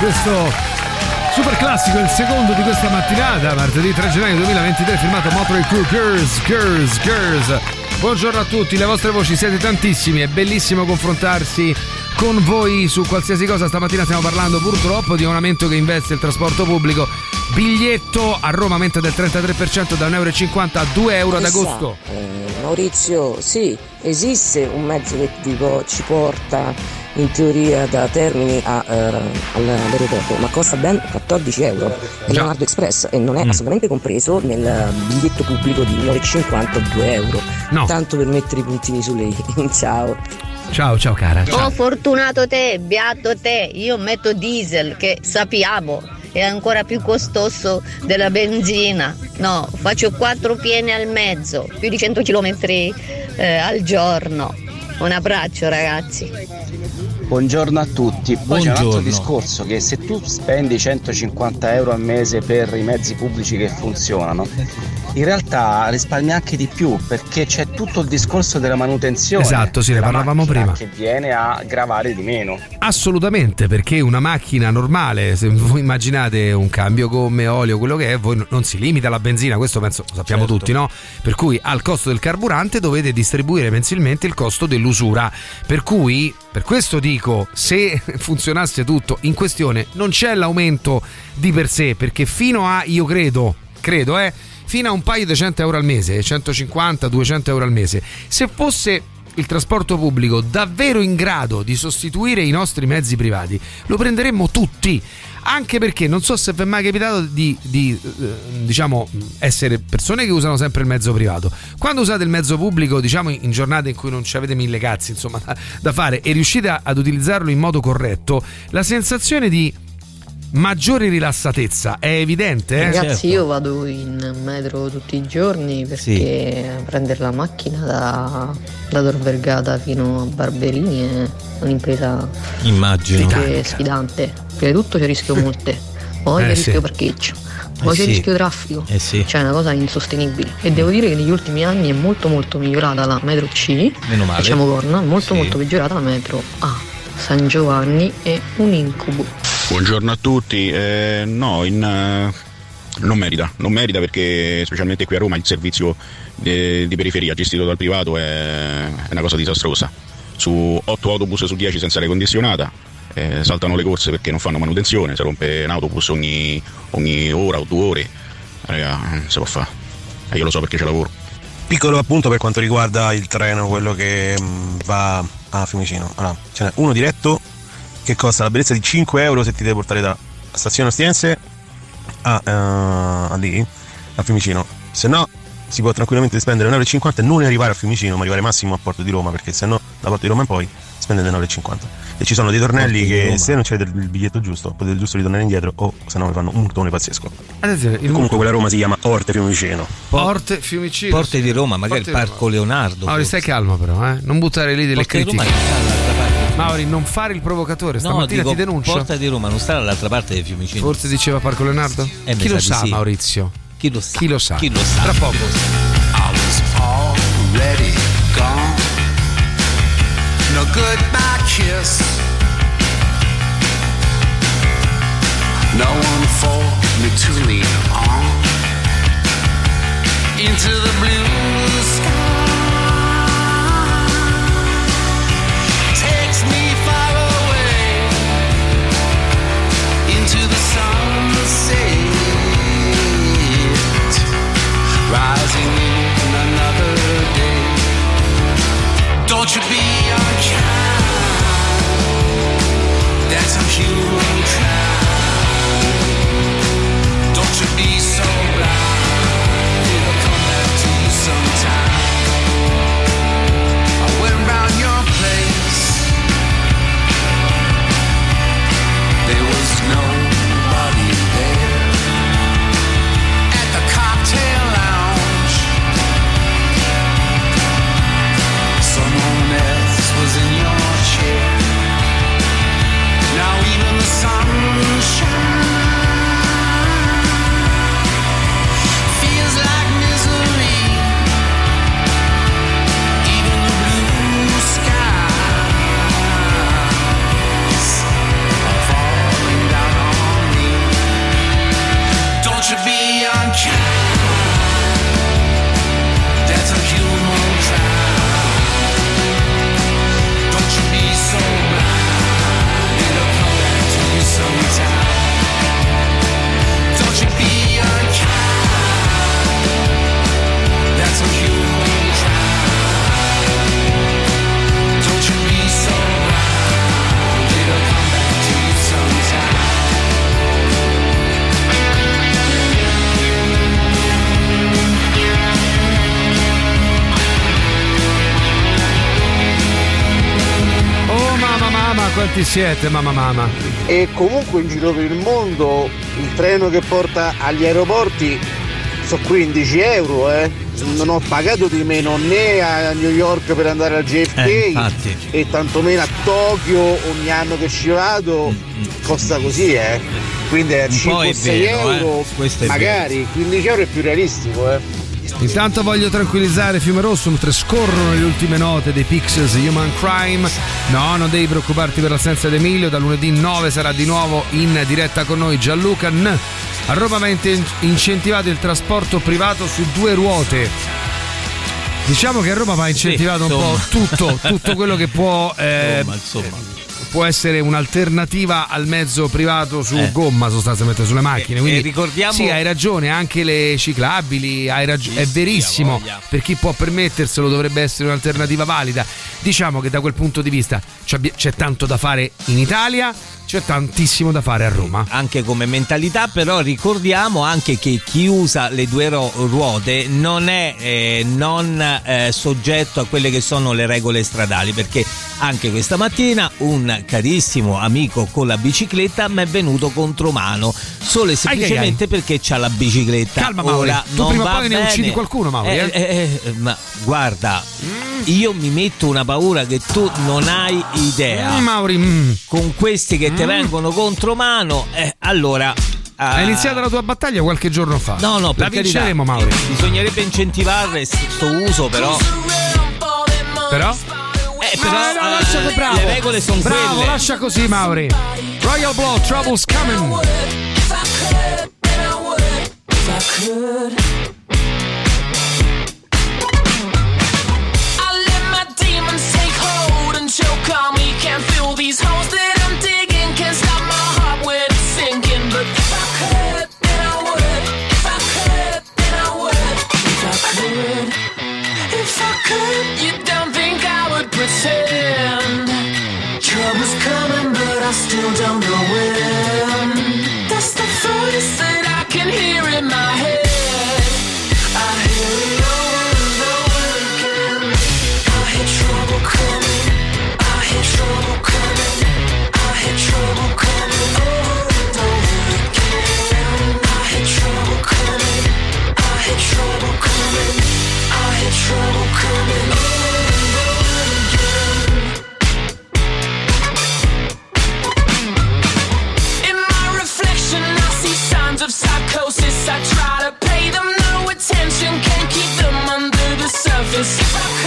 Speaker 3: Questo super classico, il secondo di questa mattinata, martedì 3 gennaio 2023, firmato Motley Crue, Girls, Girls, Girls. Buongiorno a tutti, le vostre voci siete tantissimi, è bellissimo confrontarsi con voi su qualsiasi cosa. Stamattina stiamo parlando purtroppo di un aumento che investe il trasporto pubblico. Biglietto a Roma aumenta del 33% da 1,50 euro a 2 euro ad agosto.
Speaker 4: eh, Maurizio, sì, esiste un mezzo che tipo ci porta in teoria da Termini a, eh, all'aeroporto, ma costa ben 14 euro. È. Leonardo Express e non è
Speaker 3: Mm.
Speaker 4: assolutamente compreso nel biglietto pubblico di 9,50 a 2 euro.
Speaker 3: No.
Speaker 4: Tanto per mettere i puntini sulle i. Ciao.
Speaker 3: Ciao, ciao cara.
Speaker 23: Oh fortunato te, beato te, io metto diesel che sappiamo è ancora più costoso della benzina. No, faccio quattro piene al mezzo, più di 100 km al giorno. Un abbraccio ragazzi.
Speaker 20: Buongiorno a tutti. Poi c'è un altro
Speaker 5: Buongiorno.
Speaker 20: discorso che se tu spendi 150 euro al mese per i mezzi pubblici che funzionano, in realtà risparmi anche di più perché c'è tutto il discorso della manutenzione.
Speaker 3: Esatto, sì, ne parlavamo prima.
Speaker 20: Che viene a gravare di meno.
Speaker 3: Assolutamente, perché una macchina normale, se voi immaginate un cambio gomme, olio, quello che è, voi non si limita alla benzina, questo penso lo sappiamo
Speaker 5: Certo.
Speaker 3: tutti, no? Per cui al costo del carburante dovete distribuire mensilmente il costo dell'usura. Per cui, per questo dico, se funzionasse tutto in questione, non c'è l'aumento di per sé, perché fino a, io credo, credo, eh, fino a un paio di 100 euro al mese, 150, 200 euro al mese, se fosse il trasporto pubblico davvero in grado di sostituire i nostri mezzi privati, lo prenderemmo tutti. Anche perché non so se vi è mai capitato di, di, eh, diciamo, essere persone che usano sempre il mezzo privato. Quando usate il mezzo pubblico, diciamo in giornate in cui non ci avete mille cazzi insomma, da, da fare e riuscite ad utilizzarlo in modo corretto, la sensazione di maggiore rilassatezza è evidente. Eh?
Speaker 24: Ragazzi, io vado in metro tutti i giorni perché prendere la macchina da, da Tor Vergata fino a Barberini è un'impresa
Speaker 5: Immagino.
Speaker 24: sfidante. Prima di tutto c'è rischio multe, poi
Speaker 5: Eh,
Speaker 24: c'è
Speaker 5: sì.
Speaker 24: rischio parcheggio, poi
Speaker 5: Eh,
Speaker 24: c'è
Speaker 5: sì.
Speaker 24: rischio traffico.
Speaker 5: Eh sì.
Speaker 24: Cioè è una cosa insostenibile. E devo dire che negli ultimi anni è molto molto migliorata la metro C,
Speaker 5: Meno male.
Speaker 24: facciamo corna, molto
Speaker 5: Sì.
Speaker 24: molto peggiorata la metro A. San Giovanni è un incubo.
Speaker 25: Buongiorno a tutti, Eh, no, in, eh, non merita, non merita perché specialmente qui a Roma il servizio eh, di periferia gestito dal privato è, è una cosa disastrosa. Su 8 autobus su 10 senza aria condizionata, eh, saltano le corse perché non fanno manutenzione, si rompe un autobus ogni, ogni ora o due ore, raga, non si può fare. E io lo so perché ci lavoro.
Speaker 26: Piccolo appunto per quanto riguarda il treno, quello che mm, va a Fiumicino. Allora, ce n'è uno diretto che costa la bellezza di 5 euro se ti deve portare da stazione Ostiense a, eh, a lì, a Fiumicino. Se no si può tranquillamente spendere 1,50 euro e non arrivare a Fiumicino, ma arrivare massimo a Porto di Roma, perché se no da Porto di Roma in poi spendete 9,50 E ci sono dei tornelli
Speaker 5: Porto
Speaker 26: che se non c'è il biglietto giusto, potete giusto ritornare indietro o se no vi fanno un multone pazzesco.
Speaker 3: Attenzione, il
Speaker 26: Comunque quella Roma si chiama Orte Fiumicino.
Speaker 3: Porte Fiumicino.
Speaker 5: Porte di Roma, magari
Speaker 3: Porte
Speaker 5: il Parco Leonardo.
Speaker 3: Mauri, stai calmo però, eh? Non buttare lì delle
Speaker 5: Roma
Speaker 3: critiche. Mauri, non fare il provocatore,
Speaker 5: No,
Speaker 3: stamattina
Speaker 5: dico,
Speaker 3: ti denuncio.
Speaker 5: Porta di Roma non sta dall'altra parte del Fiumicino.
Speaker 3: Forse diceva Parco Leonardo?
Speaker 5: Eh,
Speaker 3: Chi lo
Speaker 5: sa, sì.
Speaker 3: Maurizio?
Speaker 5: Chi lo sa?
Speaker 3: Chi lo sa?
Speaker 5: Chi lo sa?
Speaker 3: Tra poco.
Speaker 21: I was already gone. No goodbye kiss. No one for me to lean on. Into the blue Rising in another day. Don't you be unkind. That's how human
Speaker 3: quanti siete, mamma mamma?
Speaker 17: E comunque in giro per il mondo il treno che porta agli aeroporti sono 15 euro, eh. Non ho pagato di meno né a New York per andare al JFK
Speaker 5: Eh,
Speaker 17: e tantomeno a Tokyo ogni anno che ci vado costa così, eh. Quindi a
Speaker 5: Mm, Un po' è
Speaker 17: 5-6
Speaker 5: vero, eh.
Speaker 17: euro,
Speaker 5: è
Speaker 17: magari 15 euro è più realistico, eh.
Speaker 3: Intanto voglio tranquillizzare Fiume Rosso mentre scorrono le ultime note dei Pixies Human Crime. No, non devi preoccuparti per l'assenza di Emilio. Da lunedì 9 sarà di nuovo in diretta con noi Gianluca N. A Roma va in- incentivato il trasporto privato su due ruote. Diciamo che a Roma va incentivato
Speaker 5: Sì,
Speaker 3: un po' tutto, tutto quello che può, eh,
Speaker 5: Insomma, insomma.
Speaker 3: Può essere un'alternativa al mezzo privato su
Speaker 5: Eh.
Speaker 3: gomma, sostanzialmente sulle macchine.
Speaker 5: E-
Speaker 3: Quindi,
Speaker 5: e ricordiamo-
Speaker 3: Sì, hai ragione, anche le ciclabili, hai raggi- è verissimo.
Speaker 5: voglia.
Speaker 3: Per chi può permetterselo dovrebbe essere un'alternativa valida. Diciamo che da quel punto di vista c'è tanto da fare in Italia, c'è tantissimo da fare a Roma.
Speaker 5: Anche come mentalità, però ricordiamo anche che chi usa le due ruote non è eh, non eh, soggetto a quelle che sono le regole stradali, perché anche questa mattina un carissimo amico con la bicicletta mi è venuto contro mano, solo e semplicemente perché c'ha la bicicletta.
Speaker 3: Calma, Mauri,
Speaker 5: Ora,
Speaker 3: tu
Speaker 5: non
Speaker 3: prima o poi ne
Speaker 5: bene.
Speaker 3: uccidi qualcuno, Mauri,
Speaker 5: Eh, eh, eh, ma guarda, io mi metto una paura che tu non hai idea.
Speaker 3: Mm, Mauri, mm.
Speaker 5: Con questi che ti vengono contro mano, eh, allora.
Speaker 3: Hai iniziato la tua battaglia qualche giorno fa.
Speaker 5: No, no,
Speaker 3: la vinceremo, Mauri.
Speaker 5: Bisognerebbe incentivare questo uso, però.
Speaker 3: Però?
Speaker 5: Eh, però
Speaker 3: Ah, no,
Speaker 5: eh,
Speaker 3: lascia che bravo.
Speaker 5: le regole sono
Speaker 3: Bravo,
Speaker 5: quelle.
Speaker 3: lascia così, Mauri. Royal Blow, Trouble's coming.
Speaker 14: I let my demons take hold and choke on me. Can't feel these holes still don't know
Speaker 3: Christmas.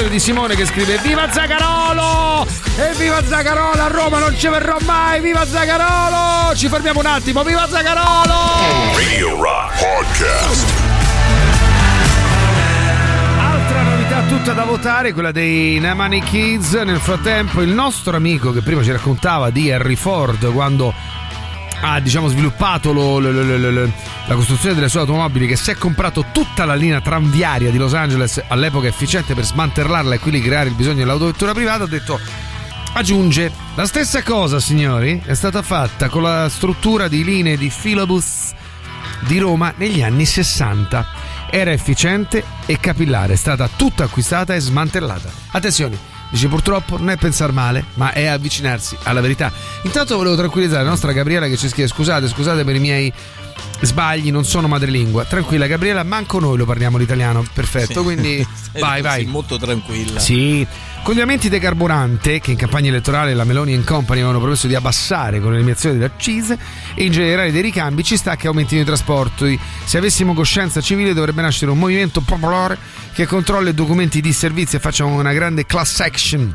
Speaker 3: Rivendicazione di Simone che scrive Viva Zagarolo! E viva Zagarolo! A Roma non ci verrò mai! Viva Zagarolo! Ci fermiamo un attimo! Viva Zagarolo!
Speaker 2: Radio Rock Podcast.
Speaker 3: Altra novità tutta da votare, quella dei Namani Kids. Nel frattempo, il nostro amico che prima ci raccontava di Harry Ford quando ha diciamo, sviluppato lo- lo- lo- la costruzione delle sue automobili, che si è comprato tutta la linea tranviaria di Los Angeles all'epoca efficiente per smantellarla e quindi creare il bisogno dell'autovettura privata, ha detto. Aggiunge la stessa cosa, signori, è stata fatta con la struttura di linee di filobus di Roma negli anni 60. Era efficiente e capillare, è stata tutta acquistata e smantellata. Attenzione, dice purtroppo non è pensare male, ma è avvicinarsi alla verità. Intanto volevo tranquillizzare la nostra Gabriela che ci scrive scusate, scusate per i miei sbagli, non sono madrelingua. Tranquilla Gabriela, manco noi lo parliamo l'italiano, perfetto, quindi vai vai.
Speaker 5: Molto tranquilla.
Speaker 3: Sì, con gli aumenti dei carburante, che in campagna elettorale la Meloni e Company avevano promesso di abbassare con l'eliminazione delle accise, e in generale dei ricambi, ci sta che aumentino i trasporti. Se avessimo coscienza civile dovrebbe nascere un movimento popolare che controlla i documenti di servizio e faccia una grande class action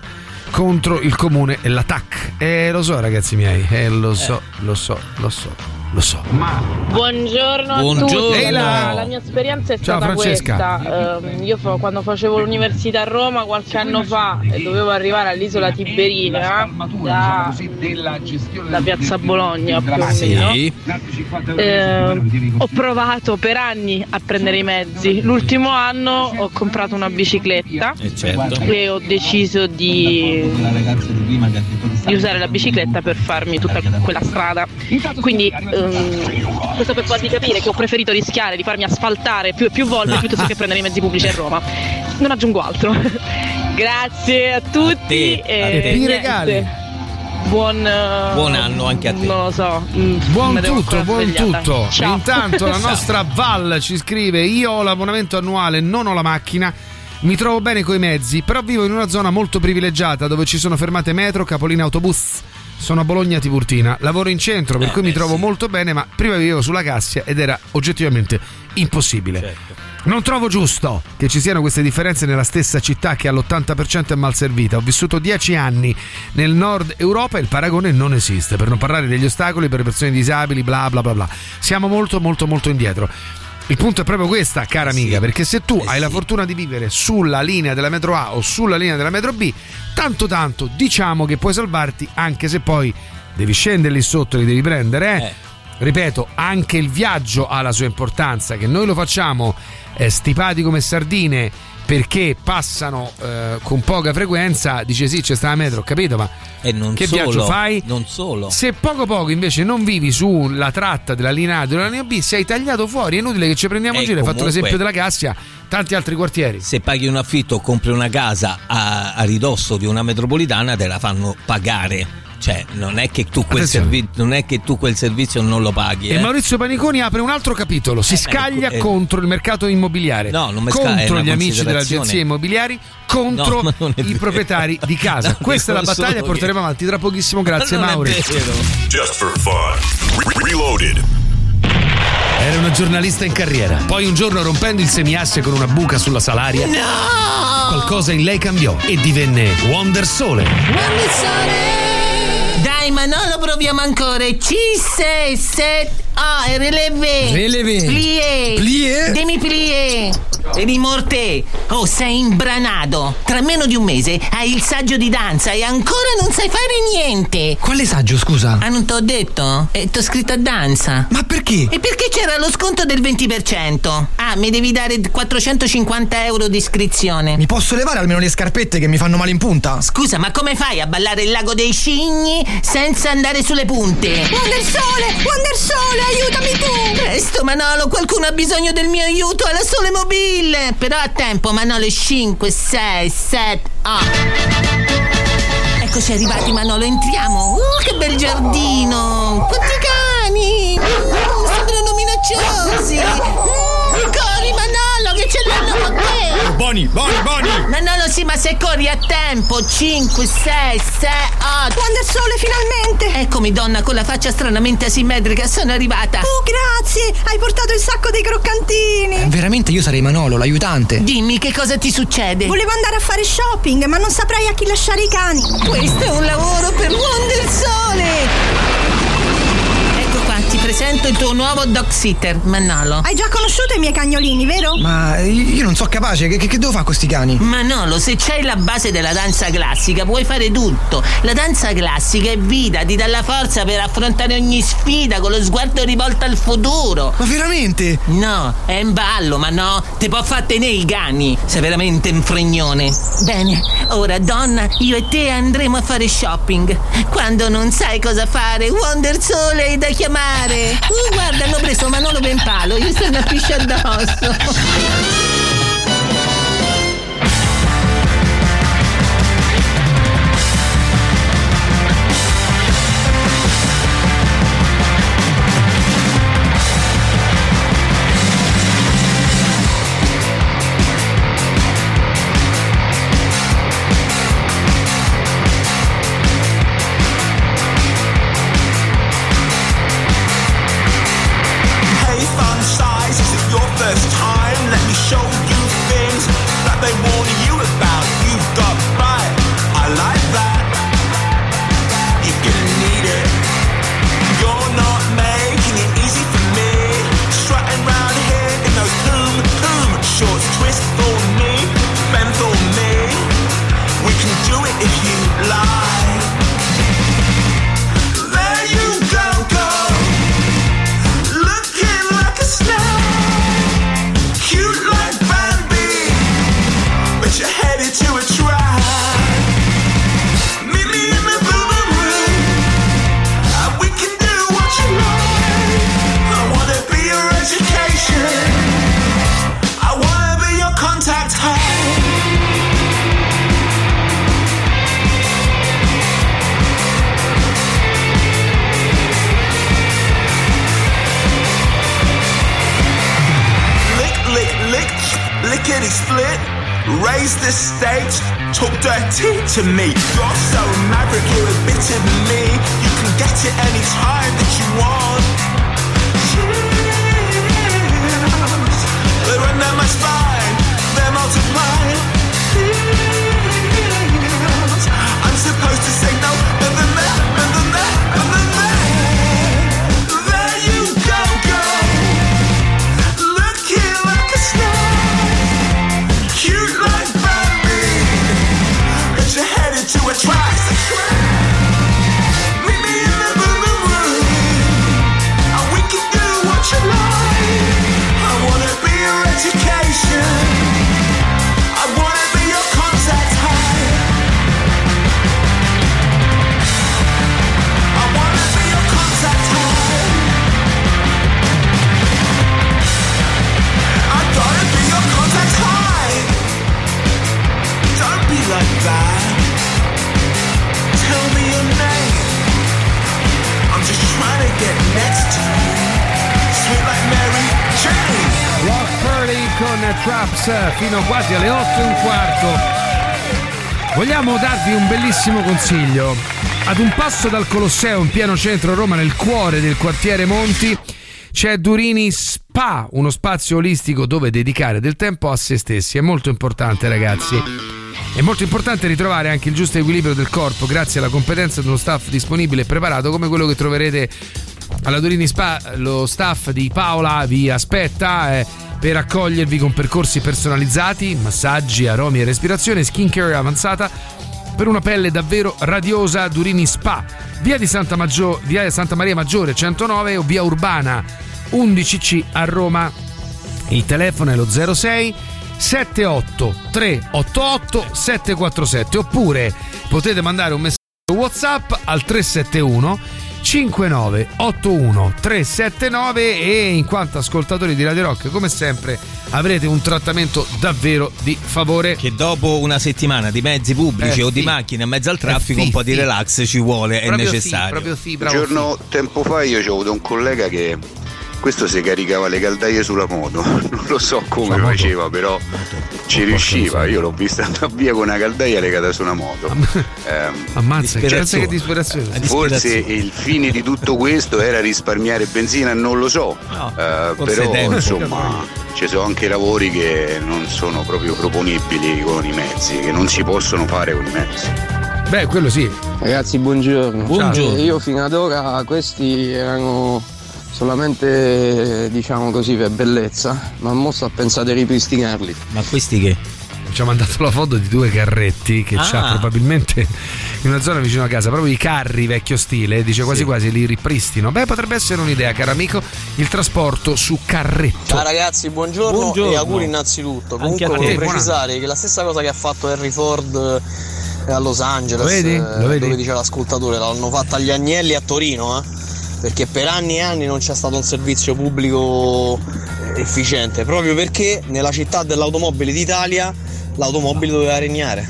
Speaker 3: contro il comune e l'attack. E lo so ragazzi miei, eh, lo so, lo so, lo so, lo so. Ma
Speaker 27: Buongiorno a
Speaker 3: Buongiorno.
Speaker 27: tutti.
Speaker 3: Ehi là.
Speaker 27: La mia esperienza è
Speaker 3: Ciao,
Speaker 27: stata
Speaker 3: Francesca.
Speaker 27: questa. Ehm, io fa- quando facevo l'università a Roma qualche anno fa e dovevo arrivare all'isola Tiberina da, da Piazza Bologna più o meno. ehm, ho provato per anni a prendere i mezzi. L'ultimo anno ho comprato una bicicletta
Speaker 5: Eh, certo.
Speaker 27: e ho deciso di, di usare la bicicletta per farmi tutta quella strada. Quindi ehm, questo per farvi capire che ho preferito rischiare di farmi asfaltare più e più volte piuttosto che prendere i mezzi pubblici a Roma. Non aggiungo altro. Grazie a tutti
Speaker 5: te, a
Speaker 27: e,
Speaker 5: te.
Speaker 3: I
Speaker 27: niente.
Speaker 3: regali.
Speaker 27: Buon,
Speaker 5: Buon anno anche a te.
Speaker 27: Non lo so. mm,
Speaker 3: Buon tutto, buon
Speaker 27: svegliata.
Speaker 3: tutto.
Speaker 27: Ciao.
Speaker 3: Intanto la nostra Val ci scrive: Io ho l'abbonamento annuale, non ho la macchina. Mi trovo bene coi mezzi, però vivo in una zona molto privilegiata dove ci sono fermate metro, capoline autobus. Sono a Bologna Tiburtina, lavoro in centro, per
Speaker 5: Eh,
Speaker 3: cui mi
Speaker 5: beh,
Speaker 3: trovo
Speaker 5: sì.
Speaker 3: molto bene, ma prima vivevo sulla Cassia ed era oggettivamente impossibile.
Speaker 5: Certo.
Speaker 3: Non trovo giusto che ci siano queste differenze nella stessa città che all'80% è mal servita. Ho vissuto 10 anni nel nord Europa e il paragone non esiste, per non parlare degli ostacoli per le persone disabili, bla bla bla bla. Siamo molto molto molto indietro. Il punto è proprio questa, cara amica, perché se tu hai la fortuna di vivere sulla linea della metro A o sulla linea della metro B, tanto tanto diciamo che puoi salvarti anche se poi devi scendere lì sotto e li devi prendere, eh. Ripeto, anche il viaggio ha la sua importanza, che noi lo facciamo eh, stipati come sardine perché passano eh, con poca frequenza, dice sì c'è sta la metro, ho capito, ma che
Speaker 5: solo,
Speaker 3: viaggio fai?
Speaker 5: Non solo.
Speaker 3: Se poco poco invece non vivi sulla tratta della linea A della linea B, sei tagliato fuori, è inutile che ci prendiamo in
Speaker 5: E
Speaker 3: giro, hai fatto l'esempio della Cassia, tanti altri quartieri.
Speaker 5: Se paghi un affitto o compri una casa a, a ridosso di una metropolitana, te la fanno pagare. Cioè, non è che tu quel,
Speaker 3: Attenzione.
Speaker 5: servi- non è che tu quel servizio non lo paghi.
Speaker 3: E
Speaker 5: eh.
Speaker 3: Maurizio Paniconi apre un altro capitolo, si
Speaker 5: Eh,
Speaker 3: scaglia
Speaker 5: ecco, eh.
Speaker 3: contro il mercato immobiliare,
Speaker 5: No, non mi
Speaker 3: contro gli amici delle agenzie immobiliari, contro
Speaker 5: No,
Speaker 3: i
Speaker 5: vero.
Speaker 3: proprietari di casa.
Speaker 5: No,
Speaker 3: Questa è la battaglia che porteremo avanti tra pochissimo. Grazie
Speaker 5: Non è
Speaker 3: Mauri.
Speaker 2: Just for fun. Re- Reloaded.
Speaker 3: Era una giornalista in carriera. Poi un giorno rompendo il semiasse con una buca sulla salaria, qualcosa in lei cambiò e divenne Wonder Sole.
Speaker 28: Dai Manolo proviamo ancora 5, 6, 7 Ah, e relevé
Speaker 29: Relevé.
Speaker 28: Plié
Speaker 29: Plié?
Speaker 28: Demi plié Rimorte Oh, sei imbranato Tra meno di un mese hai il saggio di danza E ancora non sai fare niente
Speaker 29: Quale saggio, scusa?
Speaker 28: Ah, non t'ho detto? Eh, t'ho scritto a danza
Speaker 29: Ma perché?
Speaker 28: E perché c'era lo sconto del 20%? Ah, mi devi dare 450 euro di iscrizione
Speaker 29: Mi posso levare almeno le scarpette che mi fanno male in punta?
Speaker 28: Scusa, ma come fai a ballare il lago dei cigni senza andare sulle punte?
Speaker 30: Wonder Sole! Wonder Sole, aiutami tu!
Speaker 28: Presto, Manolo, qualcuno ha bisogno del mio aiuto alla Sole Mobile! Però a tempo, Manolo, 5, 6, 7, ah! Eccoci arrivati, Manolo, entriamo! Uh, che bel giardino! Quanti cani! Uh, sembrano minacciosi! Mm, corri, Manolo, che ce l'hanno con
Speaker 29: Boni, Boni, Boni!
Speaker 28: Manolo, sì, ma se corri a tempo! 5, 6, 6, 8!
Speaker 30: Wonder Sole, finalmente!
Speaker 28: Eccomi, donna, con la faccia stranamente asimmetrica, sono arrivata!
Speaker 30: Oh, grazie! Hai portato il sacco dei croccantini!
Speaker 29: Veramente io sarei Manolo, l'aiutante.
Speaker 28: Dimmi che cosa ti succede?
Speaker 30: Volevo andare a fare shopping, ma non saprei a chi lasciare i cani.
Speaker 28: Questo è un lavoro per Wonder Sole! Presento il tuo tuo nuovo dog sitter, Manolo.
Speaker 31: Hai già conosciuto i miei cagnolini, vero?
Speaker 21: Ma io non so capace, che, che- che devo fare con questi cani?
Speaker 28: Manolo, se c'hai la base della danza classica puoi fare tutto. La danza classica è vita, ti dà la forza per affrontare ogni sfida con lo sguardo rivolto al futuro.
Speaker 21: Ma veramente?
Speaker 28: No, è in ballo, ma no, ti può far tenere i cani. Sei veramente un fregnone. Bene, ora donna, io e te andremo a fare shopping. Quando non sai cosa fare, Wonder Sole è da chiamare. Uh, guarda, hanno preso Manolo per palo, gli stanno a pisciare addosso.
Speaker 32: they want talk dirty to me. You're so maverick, you're a bit of me. You can get it anytime that you want. Chills, They run down my spine, they're multiplying.
Speaker 3: Fino quasi alle 8 e un quarto. Vogliamo darvi un bellissimo consiglio. Ad un passo dal Colosseo in pieno centro Roma, nel cuore del quartiere Monti, c'è Durini Spa, uno spazio olistico dove dedicare del tempo a se stessi. È molto importante, ragazzi. È molto importante ritrovare anche il giusto equilibrio del corpo grazie alla competenza di uno staff disponibile e preparato come quello che troverete alla Durini Spa. Lo staff di Paola vi aspetta eh, per accogliervi con percorsi personalizzati, massaggi, aromi e respirazione, skincare avanzata per una pelle davvero radiosa. Durini Spa, via di Santa, Maggio- via Santa Maria Maggiore 109 o via Urbana 11C a Roma. Il telefono è lo 06 78 388 747 oppure potete mandare un messaggio WhatsApp al 371 5981 379 e in quanto ascoltatori di Radio Rock come sempre avrete un trattamento davvero di favore
Speaker 5: che dopo una settimana di mezzi pubblici
Speaker 3: Eh,
Speaker 5: o di
Speaker 3: sì.
Speaker 5: macchine in mezzo al traffico
Speaker 3: Eh, sì,
Speaker 5: un po' di
Speaker 3: sì.
Speaker 5: relax ci vuole, è
Speaker 3: Proprio sì,
Speaker 5: necessario.
Speaker 3: proprio sì,
Speaker 19: Un
Speaker 3: bravo
Speaker 19: giorno tempo fa io ho avuto un collega che questo si caricava le caldaie sulla moto, non lo so come faceva, però ci riusciva. Io l'ho vista andare via con una caldaia legata su una moto. Ehm,
Speaker 3: Ammazza, che pensa che disperazione.
Speaker 19: Forse il fine di tutto questo era risparmiare benzina, non lo so. Eh,
Speaker 3: forse
Speaker 19: però insomma ci sono anche lavori che non sono proprio proponibili con i mezzi, che non si possono fare con i mezzi.
Speaker 3: Beh, quello sì.
Speaker 30: Ragazzi, buongiorno.
Speaker 19: Buongiorno.
Speaker 30: Io fino ad ora questi erano
Speaker 33: solamente diciamo così per bellezza, ma mo sto a pensare di ripristinarli.
Speaker 5: Ma questi che?
Speaker 3: Ci ha mandato la foto di due carretti che
Speaker 5: Ah.
Speaker 3: c'ha probabilmente in una zona vicino a casa, proprio i carri vecchio stile, dice quasi
Speaker 33: Sì.
Speaker 3: quasi li ripristino. Beh, potrebbe essere un'idea, caro amico, il trasporto su carretto.
Speaker 33: Ciao ragazzi, buongiorno,
Speaker 3: Buongiorno.
Speaker 33: e auguri innanzitutto. Comunque
Speaker 3: te.
Speaker 33: volevo
Speaker 3: Buona-
Speaker 33: precisare che la stessa cosa che ha fatto Henry Ford eh, a Los Angeles,
Speaker 3: Lo vedi?
Speaker 33: eh,
Speaker 3: Lo vedi?
Speaker 33: dove dice l'ascoltatore, l'hanno fatta agli Agnelli a Torino, eh? Perché per anni e anni non c'è stato un servizio pubblico efficiente, proprio perché nella città dell'automobile d'Italia l'automobile doveva regnare.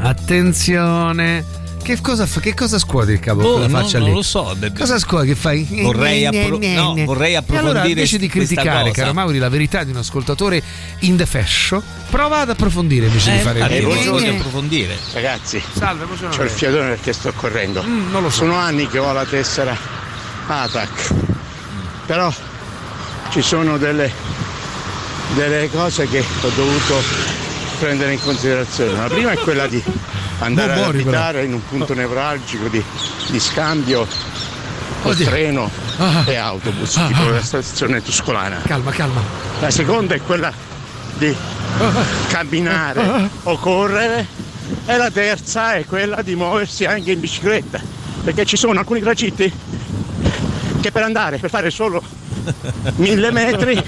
Speaker 3: Attenzione. Che cosa, fa- che cosa scuoti il capo?
Speaker 5: Boh,
Speaker 3: quella
Speaker 5: non-
Speaker 3: faccia
Speaker 5: non
Speaker 3: lì?
Speaker 5: lo so, de-
Speaker 3: Cosa scuoti? Che fai?
Speaker 5: Vorrei appro- no, vorrei approfondire
Speaker 3: allora, invece di criticare,
Speaker 5: cosa.
Speaker 3: caro Mauri, la verità di un ascoltatore in the fashion, prova ad approfondire invece
Speaker 5: Eh,
Speaker 3: di fare il
Speaker 5: voglio approfondire.
Speaker 34: Ragazzi,
Speaker 3: Salve,
Speaker 34: c'ho il fiatone perché sto correndo.
Speaker 3: Mm, non lo so.
Speaker 34: Sono anni che ho la tessera ATAC. Però ci sono delle, delle cose che ho dovuto prendere in considerazione. La prima è quella di andare ad
Speaker 3: muori, però.
Speaker 34: abitare in un punto nevralgico di, di scambio
Speaker 3: Oddio.
Speaker 34: treno
Speaker 3: Ah.
Speaker 34: e autobus,
Speaker 3: Ah,
Speaker 34: tipo
Speaker 3: ah.
Speaker 34: la stazione tuscolana.
Speaker 3: Calma, calma.
Speaker 34: La seconda è quella di camminare o correre e la terza è quella di muoversi anche in bicicletta, perché ci sono alcuni tragitti che per andare, per fare solo mille metri,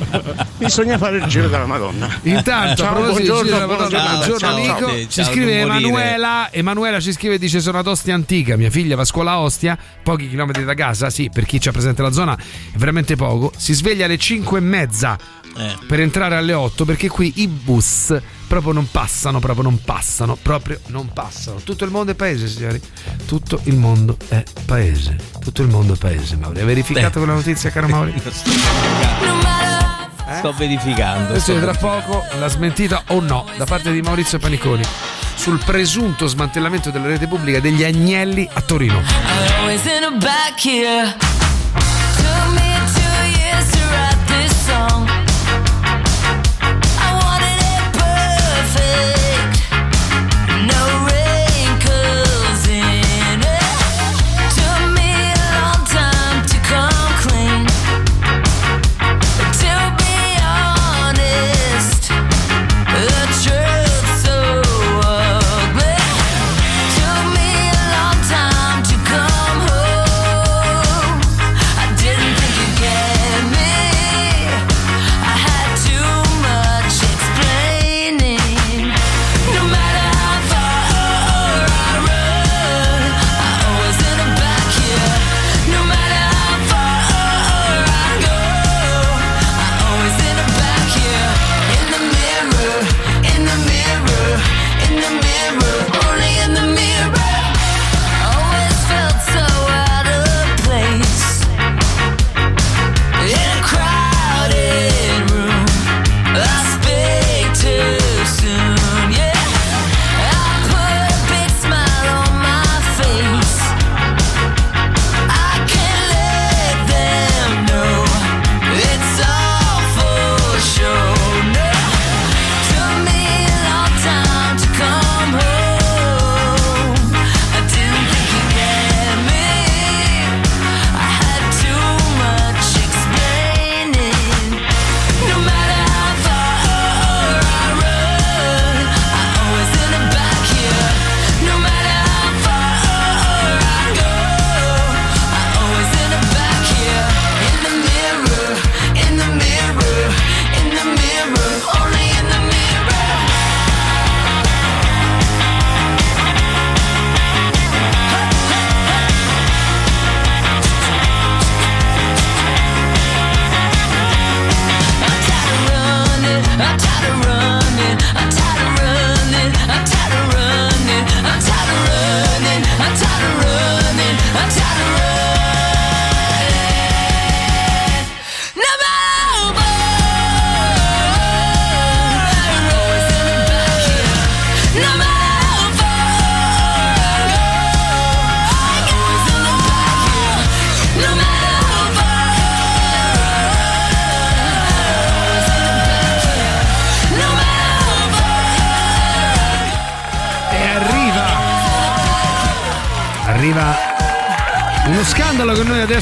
Speaker 34: bisogna fare il giro della Madonna.
Speaker 3: Intanto,
Speaker 34: ciao, buongiorno,
Speaker 3: buongiorno
Speaker 34: ciao,
Speaker 3: amico.
Speaker 34: ciao.
Speaker 3: Ci scrive Emanuela. Emanuela ci scrive e dice: Sono ad Ostia Antica. Mia figlia va a scuola a Ostia, pochi chilometri da casa. Sì, per chi c'è presente la zona è veramente poco. Si sveglia alle 5 e mezza per entrare alle 8 perché qui i bus proprio non passano, proprio non passano, proprio non passano. Tutto il mondo è paese, signori. Tutto il mondo è paese. Tutto il mondo è paese, Mauri. Hai verificato
Speaker 5: Beh.
Speaker 3: quella notizia, caro Mauri?
Speaker 5: Sto verificando.
Speaker 3: Questo
Speaker 5: sto
Speaker 3: è tra poco la smentita o no da parte di Maurizio Paniconi sul presunto smantellamento della rete pubblica degli agnelli a Torino.
Speaker 14: Always
Speaker 3: say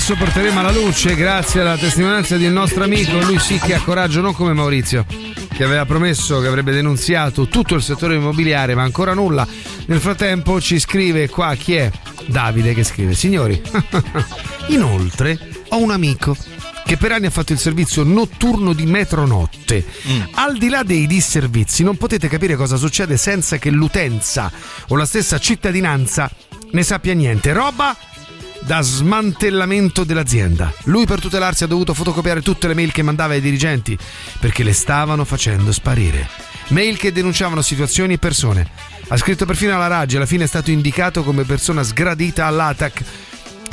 Speaker 3: adesso porteremo alla luce grazie alla testimonianza di un nostro amico, lui sì che ha coraggio, non come Maurizio, che aveva promesso che avrebbe denunziato tutto il settore immobiliare, ma ancora nulla. Nel frattempo ci scrive qua chi è? Davide che scrive, signori, inoltre ho un amico che per anni ha fatto il servizio notturno di metronotte. Al di là dei disservizi non potete capire cosa succede senza che l'utenza o la stessa cittadinanza ne sappia niente. Roba da smantellamento dell'azienda. Lui per tutelarsi ha dovuto fotocopiare tutte le mail che mandava ai dirigenti perché le stavano facendo sparire. Mail che denunciavano situazioni e persone. Ha scritto perfino alla Raggi, alla fine è stato indicato come persona sgradita all'ATAC.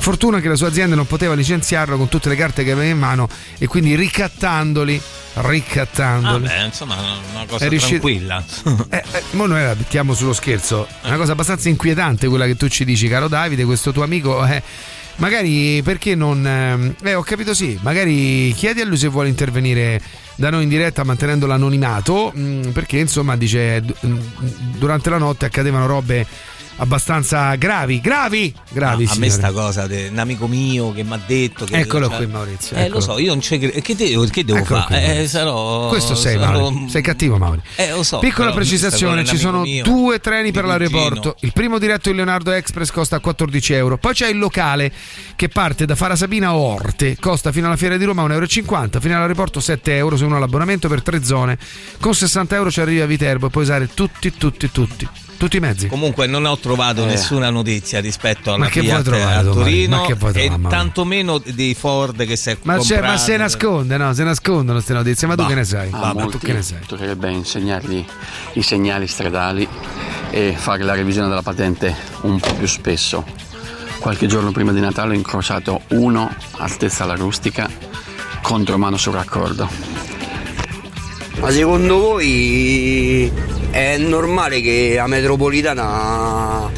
Speaker 3: Fortuna che la sua azienda non poteva licenziarlo con tutte le carte che aveva in mano e quindi ricattandoli, ricattandoli.
Speaker 5: Vabbè, insomma, una cosa
Speaker 3: riuscito-
Speaker 5: tranquilla.
Speaker 3: Eh, eh, noi la mettiamo sullo scherzo. È una cosa abbastanza inquietante quella che tu ci dici, caro Davide, questo tuo amico. eh, magari perché non. ehm, Eh, ho capito sì. Magari chiedi a lui se vuole intervenire da noi in diretta mantenendo l'anonimato. mh, Perché insomma dice mh, durante la notte accadevano robe abbastanza gravi. Gravi! Gravi,
Speaker 5: a me sta cosa de- un amico mio che mi ha detto che
Speaker 3: Eccolo
Speaker 5: cioè-
Speaker 3: qui, Maurizio,
Speaker 5: Eh,
Speaker 3: eccolo.
Speaker 5: lo so, io non ci credo. Che devo, che devo fare? Eh, sarò
Speaker 3: Questo sei,
Speaker 5: sarò-
Speaker 3: Mauri. Sei cattivo, Mauri.
Speaker 5: Eh, lo so.
Speaker 3: Piccola precisazione: ci sono
Speaker 5: mio,
Speaker 3: due treni per l'aeroporto. Il primo diretto in Leonardo Express costa 14 euro. Poi c'è il locale che parte da Farasabina a Orte, costa fino alla fiera di Roma 1,50 euro. Fino all'aeroporto 7 euro se uno ha l'abbonamento per tre zone. Con 60 euro ci arrivi a Viterbo e puoi usare tutti, tutti, tutti. Tutti i mezzi.
Speaker 5: Comunque non ho trovato
Speaker 3: Eh.
Speaker 5: nessuna notizia rispetto alla
Speaker 3: Ma che vuoi
Speaker 5: Fiat
Speaker 3: trovare
Speaker 5: a? Torino
Speaker 3: Ma che vuoi
Speaker 5: e
Speaker 3: trovare, Mauro?
Speaker 5: tantomeno dei Ford che si è
Speaker 3: Ma, c'è- ma se nasconde, no? Se nascondono queste notizie. Ma tu
Speaker 35: Bah,
Speaker 3: che ne sai?
Speaker 35: a
Speaker 3: Ma tu che ne sai?
Speaker 35: Dovrebbe insegnargli i segnali stradali e fare la revisione della patente un po' più spesso. Qualche giorno prima di Natale ho incrociato uno altezza alla rustica contro mano sul raccordo.
Speaker 36: Ma secondo voi è normale che la metropolitana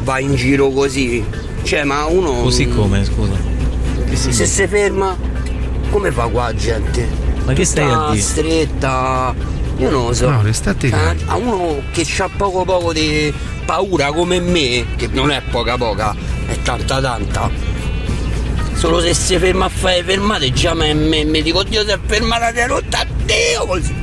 Speaker 36: va in giro così? Cioè, ma uno.
Speaker 5: Così come, scusa? Che
Speaker 36: Se si ferma, come fa qua la gente?
Speaker 5: Ma che stai a
Speaker 36: Tutta
Speaker 5: dire?
Speaker 36: stretta. Io non lo so.
Speaker 3: No, restate
Speaker 36: Cioè,
Speaker 3: calmi.
Speaker 36: a uno che ha poco poco di paura come me, che non è poca poca, è tanta tanta. Solo se si ferma a fare fermate già me, me, mi dico Dio si è fermata di rotta a Dio così.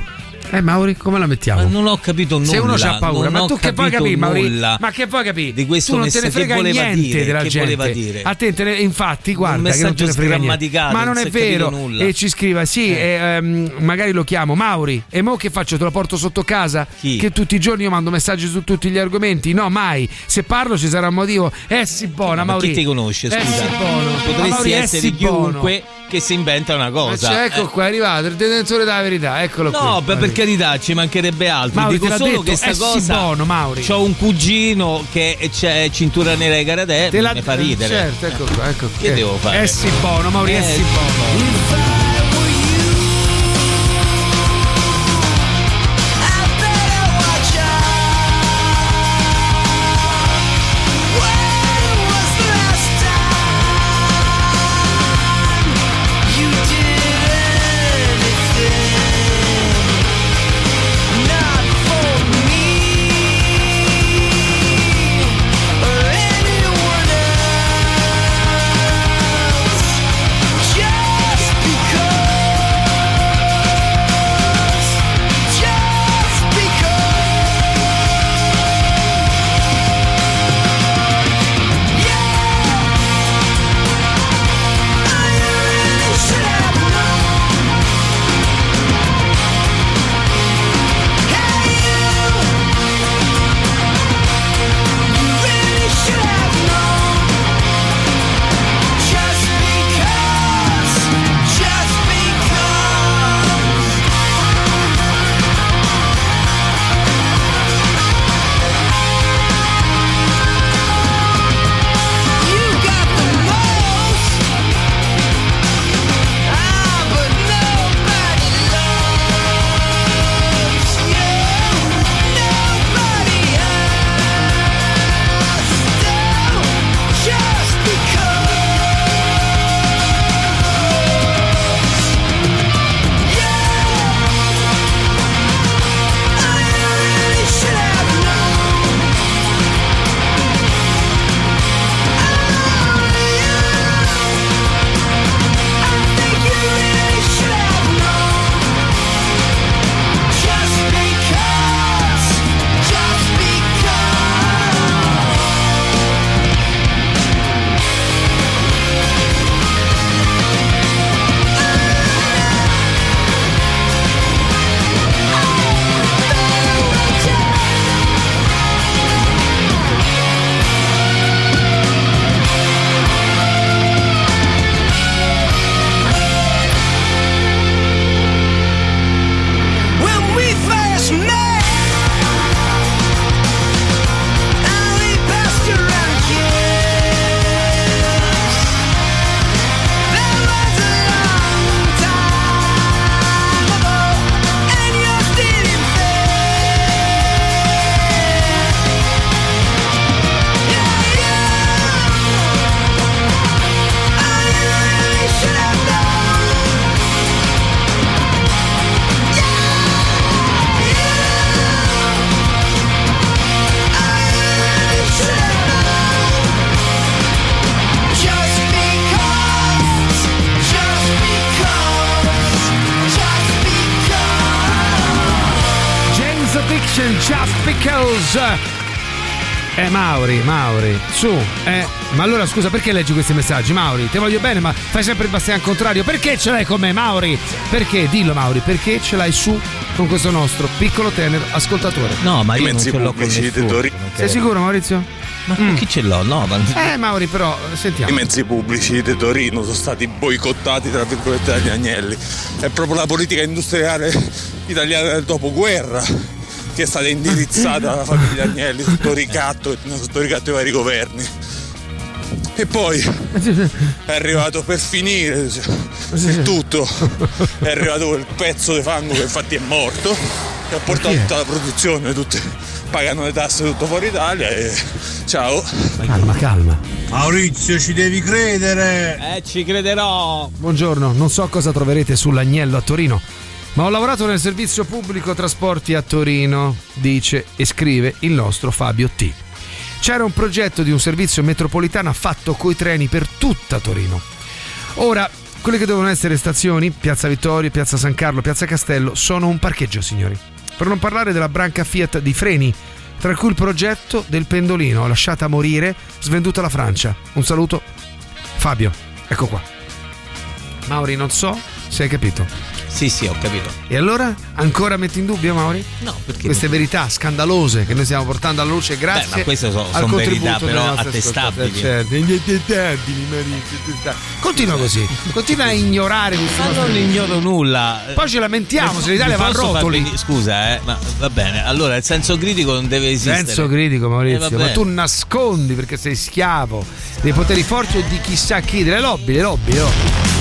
Speaker 3: Eh, Mauri, come la mettiamo?
Speaker 5: Ma non ho capito nulla.
Speaker 3: Se uno ha paura, ma tu che vuoi capire, Mauri? Ma che vuoi capire?
Speaker 5: Di questo
Speaker 3: tu non te ne frega niente
Speaker 5: dire,
Speaker 3: della
Speaker 5: che
Speaker 3: gente.
Speaker 5: voleva dire.
Speaker 3: A te, te ne- infatti, guarda, che non te ne frega niente. Ma non
Speaker 5: non
Speaker 3: è vero.
Speaker 5: nulla.
Speaker 3: E ci scriva, sì, e, ehm, magari lo chiamo Mauri. E mo che faccio? Te lo porto sotto casa? Che tutti i giorni io mando messaggi su tutti gli argomenti? No, mai. Se parlo ci sarà un motivo. Eh sì, buona,
Speaker 5: Ma
Speaker 3: Mauri.
Speaker 5: chi ti conosce,
Speaker 3: Eh
Speaker 5: scusa?
Speaker 3: sì, buono. Ma
Speaker 5: Potresti
Speaker 3: Mauri, eh
Speaker 5: essere
Speaker 3: sì,
Speaker 5: chiunque che si inventa una
Speaker 3: Ma
Speaker 5: cosa.
Speaker 3: ecco
Speaker 5: Eh.
Speaker 3: qua, è arrivato il detentore della verità, eccolo qui.
Speaker 5: No, per, per carità, ci mancherebbe altro.
Speaker 3: Mauri,
Speaker 5: Dico solo
Speaker 3: detto,
Speaker 5: che sta
Speaker 3: eh
Speaker 5: cosa.
Speaker 3: buono, Mauri.
Speaker 5: C'ho un cugino che c'è cintura nera ai Garadè.
Speaker 3: Te la-
Speaker 5: mi fa ridere.
Speaker 3: Certo, ecco qua, ecco
Speaker 5: Che
Speaker 3: qua.
Speaker 5: devo fare?
Speaker 3: Eh sì, buono, Mauri, eh
Speaker 5: Eh
Speaker 3: sì,
Speaker 5: sì,
Speaker 3: buono.
Speaker 8: Mauri, Mauri, su, eh, ma allora scusa perché leggi questi messaggi? Mauri, ti voglio bene, ma fai sempre il bastian contrario. Perché ce l'hai con me, Mauri? Perché? Dillo Mauri, perché ce l'hai su con questo nostro piccolo tenero ascoltatore?
Speaker 5: No, ma io non
Speaker 37: Mezzi
Speaker 5: ce l'ho con
Speaker 37: pubblici di
Speaker 5: nessuno.
Speaker 37: Torino.
Speaker 8: Sei sicuro Maurizio?
Speaker 5: Ma con chi ce l'ho? No, ma...
Speaker 8: Eh Mauri però, sentiamo.
Speaker 37: I mezzi pubblici di Torino sono stati boicottati tra virgolette dagli agnelli. È proprio la politica industriale italiana del dopoguerra che è stata indirizzata alla famiglia Agnelli sotto ricatto, sotto ricatto dei vari governi. E poi è arrivato per finire il tutto, è arrivato quel pezzo di fango che infatti è morto, che ha portato tutta la produzione, tutte pagano le tasse tutto fuori Italia e ciao.
Speaker 8: Calma, calma.
Speaker 37: Maurizio ci devi credere.
Speaker 5: Eh, ci crederò.
Speaker 8: Buongiorno, non so cosa troverete sull'agnello a Torino, ma ho lavorato nel servizio pubblico trasporti a Torino, dice e scrive il nostro Fabio T. C'era un progetto di un servizio metropolitano fatto coi treni per tutta Torino. Ora, quelle che devono essere stazioni, Piazza Vittorio, Piazza San Carlo, Piazza Castello, sono un parcheggio, signori. Per non parlare della branca Fiat di freni, tra cui il progetto del pendolino, lasciata morire, svenduta alla Francia. Un saluto, Fabio, ecco qua. Mauri, non so se hai capito.
Speaker 5: Sì, sì, ho capito.
Speaker 8: E allora? Ancora metti in dubbio, Mauri?
Speaker 5: No, perché
Speaker 8: Queste
Speaker 5: no?
Speaker 8: verità scandalose che noi stiamo portando alla luce grazie
Speaker 5: Beh, ma queste so-
Speaker 8: al
Speaker 5: son
Speaker 8: contributo
Speaker 5: verità, però attestabili.
Speaker 8: Certo, attestabili. Continua così, continua a ignorare questi
Speaker 5: Ma non ignoro nulla.
Speaker 8: Poi ci lamentiamo se l'Italia va a rotoli.
Speaker 5: venire- Scusa, eh, ma va bene. Allora, il senso critico non deve esistere.
Speaker 8: Senso critico,
Speaker 5: Eh,
Speaker 8: Maurizio,
Speaker 5: va
Speaker 8: ma tu nascondi perché sei schiavo dei poteri forti o di chissà chi, delle lobby, le lobby, le lobby.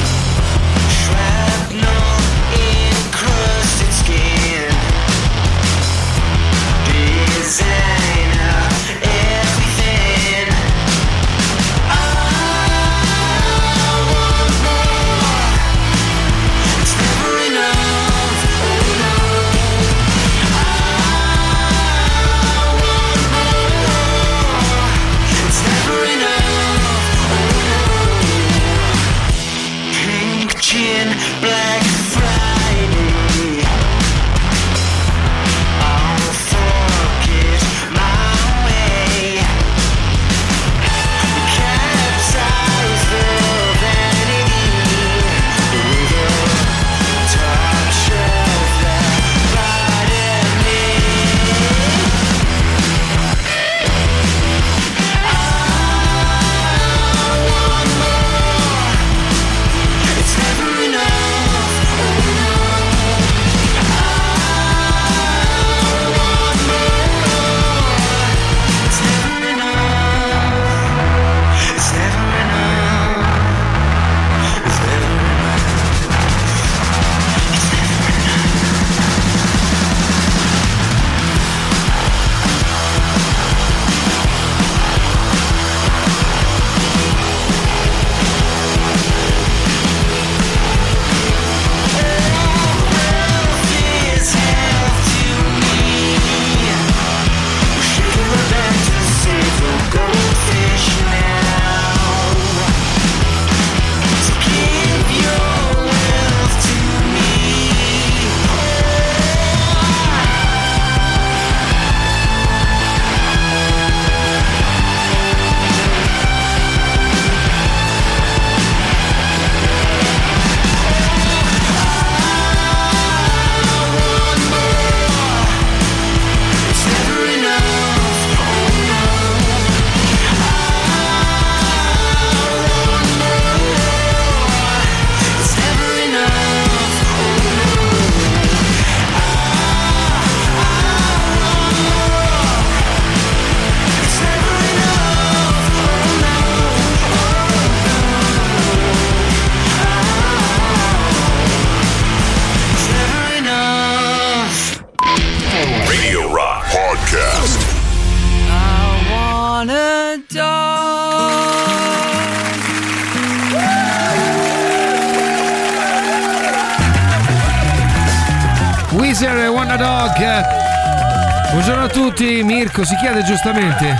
Speaker 8: Mirko si chiede giustamente.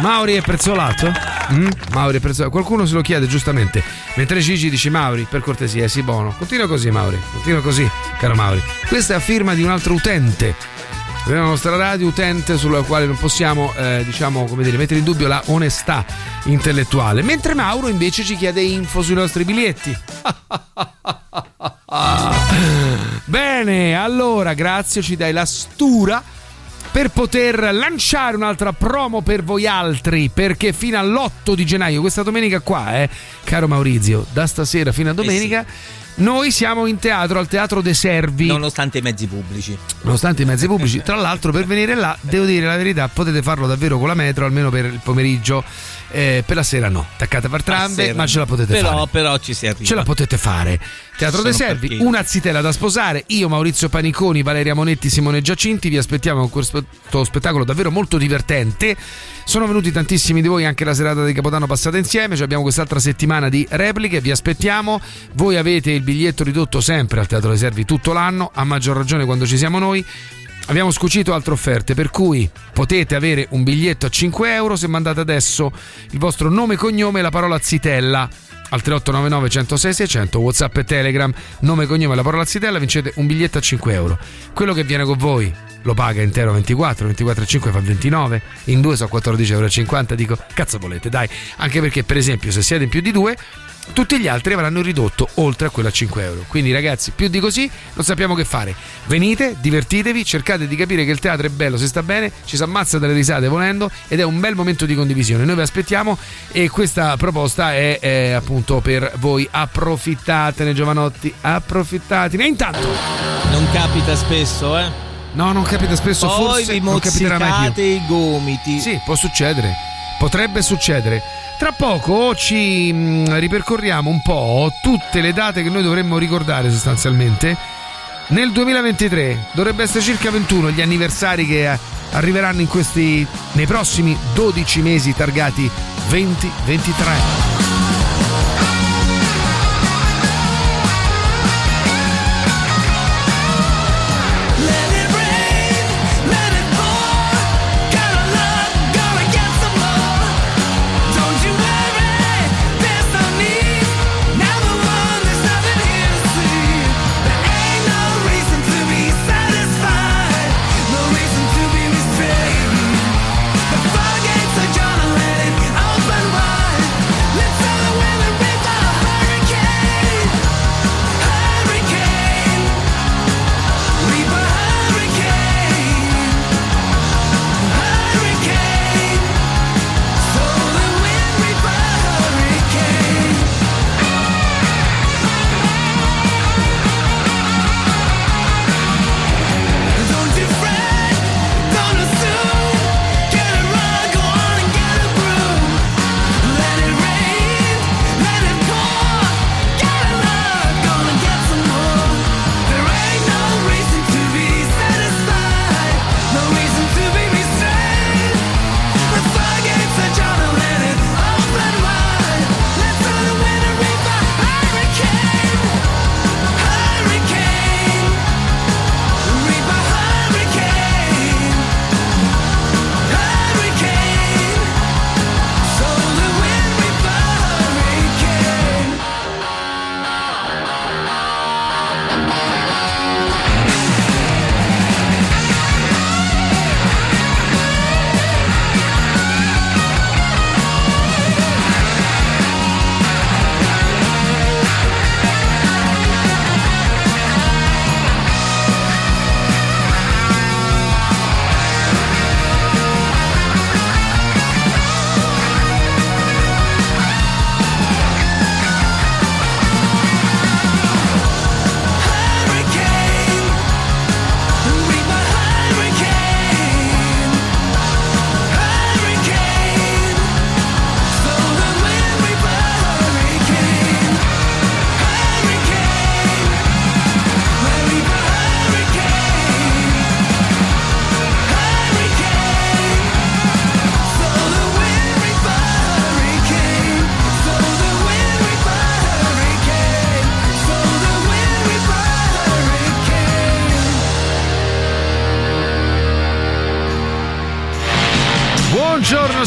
Speaker 8: Mauri è prezzolato? Mm? Mauri è prezzolato. Qualcuno se lo chiede giustamente. Mentre Gigi dice Mauri, per cortesia, sì buono. Continua così Mauri, continua così, caro Mauri. Questa è a firma di un altro utente
Speaker 3: della nostra radio utente sulla quale non possiamo eh, diciamo come dire mettere in dubbio la onestà intellettuale mentre Mauro invece ci chiede info sui nostri biglietti bene allora grazie ci dai la stura per poter lanciare un'altra promo per voi altri perché fino all'8 di gennaio questa domenica qua eh, caro Maurizio da stasera fino a domenica noi siamo in teatro al Teatro De Servi
Speaker 5: Nonostante i mezzi pubblici.
Speaker 3: nonostante i mezzi pubblici. Tra l'altro, per venire là, devo dire la verità, potete farlo davvero con la metro, almeno per il pomeriggio. Eh, per la sera no, attaccate per tramve,
Speaker 5: sera
Speaker 3: ma ce la potete
Speaker 5: però,
Speaker 3: fare.
Speaker 5: Però ci si arriva.
Speaker 3: Ce la potete fare. Teatro
Speaker 5: Ci
Speaker 3: De
Speaker 5: sono
Speaker 3: Servi, una zitella da sposare. Io, Maurizio Paniconi, Valeria Monetti, Simone Giacinti. Vi aspettiamo con questo spettacolo davvero molto divertente. Sono venuti tantissimi di voi anche la serata di Capodanno passata insieme. Cioè abbiamo quest'altra settimana di repliche. Vi aspettiamo. Voi avete il biglietto ridotto sempre al Teatro De Servi tutto l'anno, a maggior ragione quando ci siamo noi. Abbiamo scucito altre offerte, per cui potete avere un biglietto a 5 euro se mandate adesso il vostro nome e cognome e la parola zitella al 3899 106 600 Whatsapp e Telegram, nome cognome e la parola zitella, vincete un biglietto a 5 euro. Quello che viene con voi lo paga intero 24, 24 e 5 fa 29, in due sono 14,50 euro. Dico, cazzo volete, dai. Anche perché, per esempio, se siete in più di due, tutti gli altri avranno ridotto oltre a quello a 5 euro. Quindi, ragazzi, più di così non sappiamo che fare. Venite, divertitevi, cercate di capire che il teatro è bello, si sta bene, ci si ammazza dalle risate volendo ed è un bel momento di condivisione. Noi vi aspettiamo e questa proposta è, è appunto per voi. Approfittatene, giovanotti, approfittatene. E intanto.
Speaker 5: Non capita spesso, eh?
Speaker 3: No, non capita spesso,
Speaker 5: Poi
Speaker 3: forse
Speaker 5: vi
Speaker 3: non capiterà mai più.
Speaker 5: i gomiti.
Speaker 3: Sì, può succedere. Potrebbe succedere. Tra poco ci mh, ripercorriamo un po' tutte le date che noi dovremmo ricordare sostanzialmente. Nel 2023 dovrebbe essere circa 21 gli anniversari che eh, arriveranno in questi nei prossimi 12 mesi targati 2023.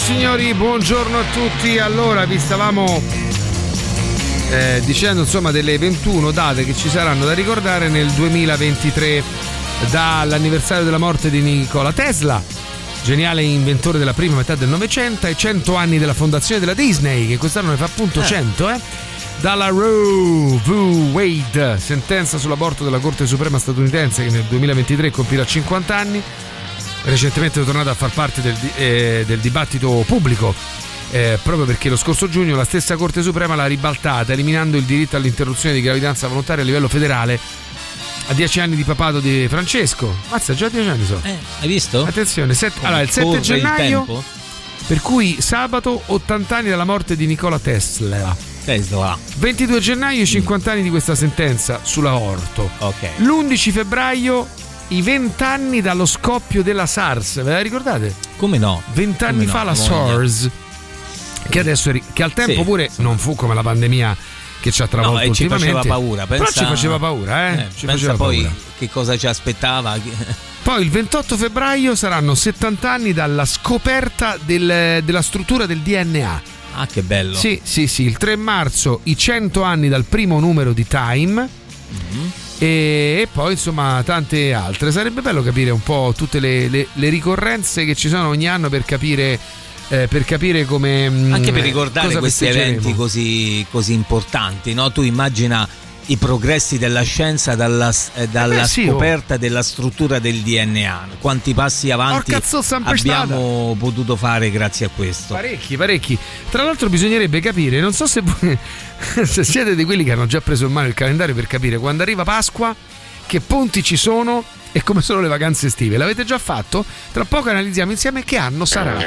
Speaker 3: Signori, buongiorno a tutti. Allora, vi stavamo eh, dicendo insomma delle 21 date che ci saranno da ricordare nel 2023. dall'anniversario della morte di Nikola Tesla, geniale inventore della prima metà del Novecento, e 100 anni della fondazione della Disney, che quest'anno ne fa appunto
Speaker 5: Eh.
Speaker 3: 100, eh. Dalla Roe v. Wade, sentenza sull'aborto della Corte Suprema statunitense che nel 2023 compirà 50 anni, recentemente è tornata a far parte del, eh, del dibattito pubblico. eh, proprio perché lo scorso giugno la stessa Corte Suprema l'ha ribaltata, eliminando il diritto all'interruzione di gravidanza volontaria a livello federale a 10 anni di papato di Francesco. Mazza, già 10 anni so.
Speaker 5: hai visto?
Speaker 3: Attenzione, set- allora, il 7
Speaker 5: corre il
Speaker 3: gennaio,
Speaker 5: tempo?
Speaker 3: per cui sabato 80 anni dalla morte di Nicola Tesla.
Speaker 5: Tesla.
Speaker 3: 22 gennaio 50 anni di questa sentenza sull'aorto.
Speaker 5: Ok.
Speaker 3: L'11 febbraio i 20 anni dallo scoppio della SARS, ve la ricordate?
Speaker 5: Come no?
Speaker 3: 20 anni
Speaker 5: Come no,
Speaker 3: fa la. SARS, che adesso che al tempo
Speaker 5: Sì,
Speaker 3: pure non fu come la pandemia che ci ha travolto
Speaker 5: No, ci
Speaker 3: ultimamente.
Speaker 5: faceva paura.
Speaker 3: Però
Speaker 5: pensa-
Speaker 3: ci faceva paura, eh?
Speaker 5: Eh,
Speaker 3: ci faceva
Speaker 5: poi
Speaker 3: paura.
Speaker 5: che cosa ci aspettava.
Speaker 3: Poi il 28 febbraio saranno 70 anni dalla scoperta del- della struttura del DNA.
Speaker 5: Ah, che bello.
Speaker 3: Sì, sì, sì. Il 3 marzo i 100 anni dal primo numero di Time.
Speaker 5: Mhm.
Speaker 3: E, poi insomma tante altre. Sarebbe bello capire un po' tutte le, le- le ricorrenze che ci sono ogni anno per capire, eh, per capire come. mm,
Speaker 5: Anche per ricordare questi eventi così, così importanti, no? Tu immagina i progressi della scienza dalla, eh, dalla
Speaker 3: beh, sì, oh.
Speaker 5: scoperta della struttura del DNA, quanti passi avanti
Speaker 3: sempre
Speaker 5: abbiamo potuto fare grazie a questo.
Speaker 3: Parecchi, parecchi. Tra l'altro bisognerebbe capire, non so se, voi- se siete di quelli che hanno già preso in mano il calendario per capire quando arriva Pasqua, che ponti ci sono e come sono le vacanze estive. L'avete già fatto? Tra poco analizziamo insieme che anno sarà.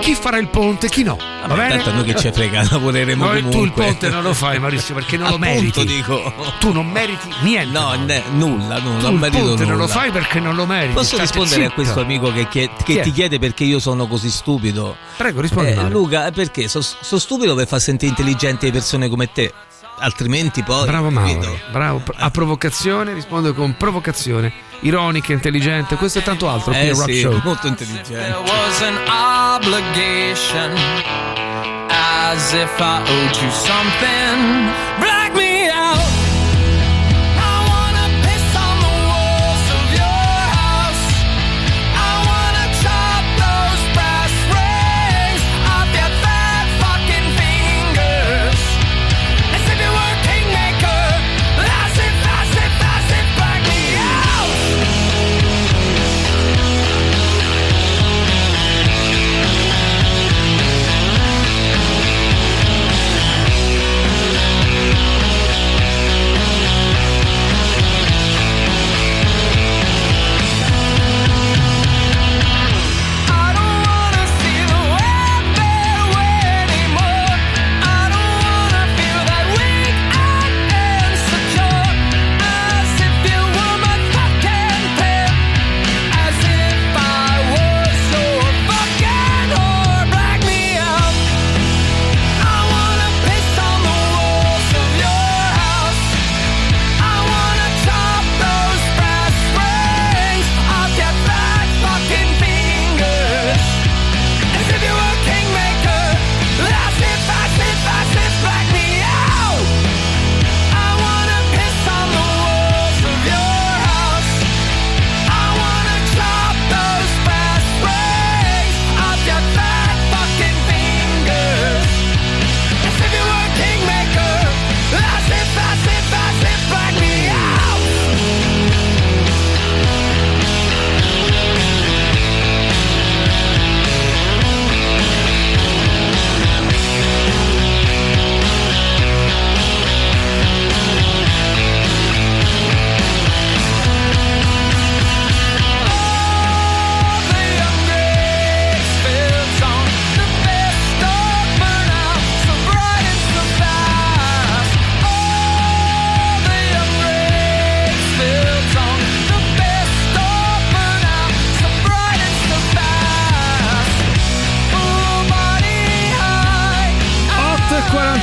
Speaker 3: Chi farà il ponte, chi no. Va
Speaker 5: Vabbè,
Speaker 3: bene?
Speaker 5: tanto a noi che ci frega, lavoreremo
Speaker 3: No,
Speaker 5: comunque.
Speaker 3: tu il ponte non lo fai Maurizio perché non lo meriti.
Speaker 5: dico.
Speaker 3: Tu non meriti niente.
Speaker 5: No, ne- nulla, nulla,
Speaker 3: Tu
Speaker 5: non
Speaker 3: il
Speaker 5: merito
Speaker 3: ponte non lo
Speaker 5: nulla.
Speaker 3: fai perché non lo meriti.
Speaker 5: Posso
Speaker 3: State
Speaker 5: rispondere a
Speaker 3: zitto.
Speaker 5: questo amico che, che
Speaker 3: Chi è?
Speaker 5: ti chiede perché io sono così stupido?
Speaker 3: Prego, rispondi.
Speaker 5: Eh. Luca, perché? Sono stupido per far sentire intelligenti le persone come te. Altrimenti poi.
Speaker 3: Bravo? Mauro, bravo. A provocazione risponde con provocazione, ironica, intelligente, questo e tanto altro qui
Speaker 5: Eh
Speaker 3: Rock
Speaker 5: sì,
Speaker 3: Show.
Speaker 5: molto intelligente.
Speaker 14: There was an obligation, as if I owed you something.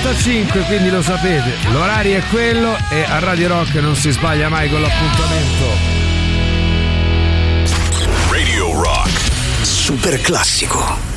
Speaker 3: 45, quindi lo sapete, l'orario è quello e a Radio Rock non si sbaglia mai con l'appuntamento.
Speaker 2: Radio Rock.
Speaker 29: Super classico.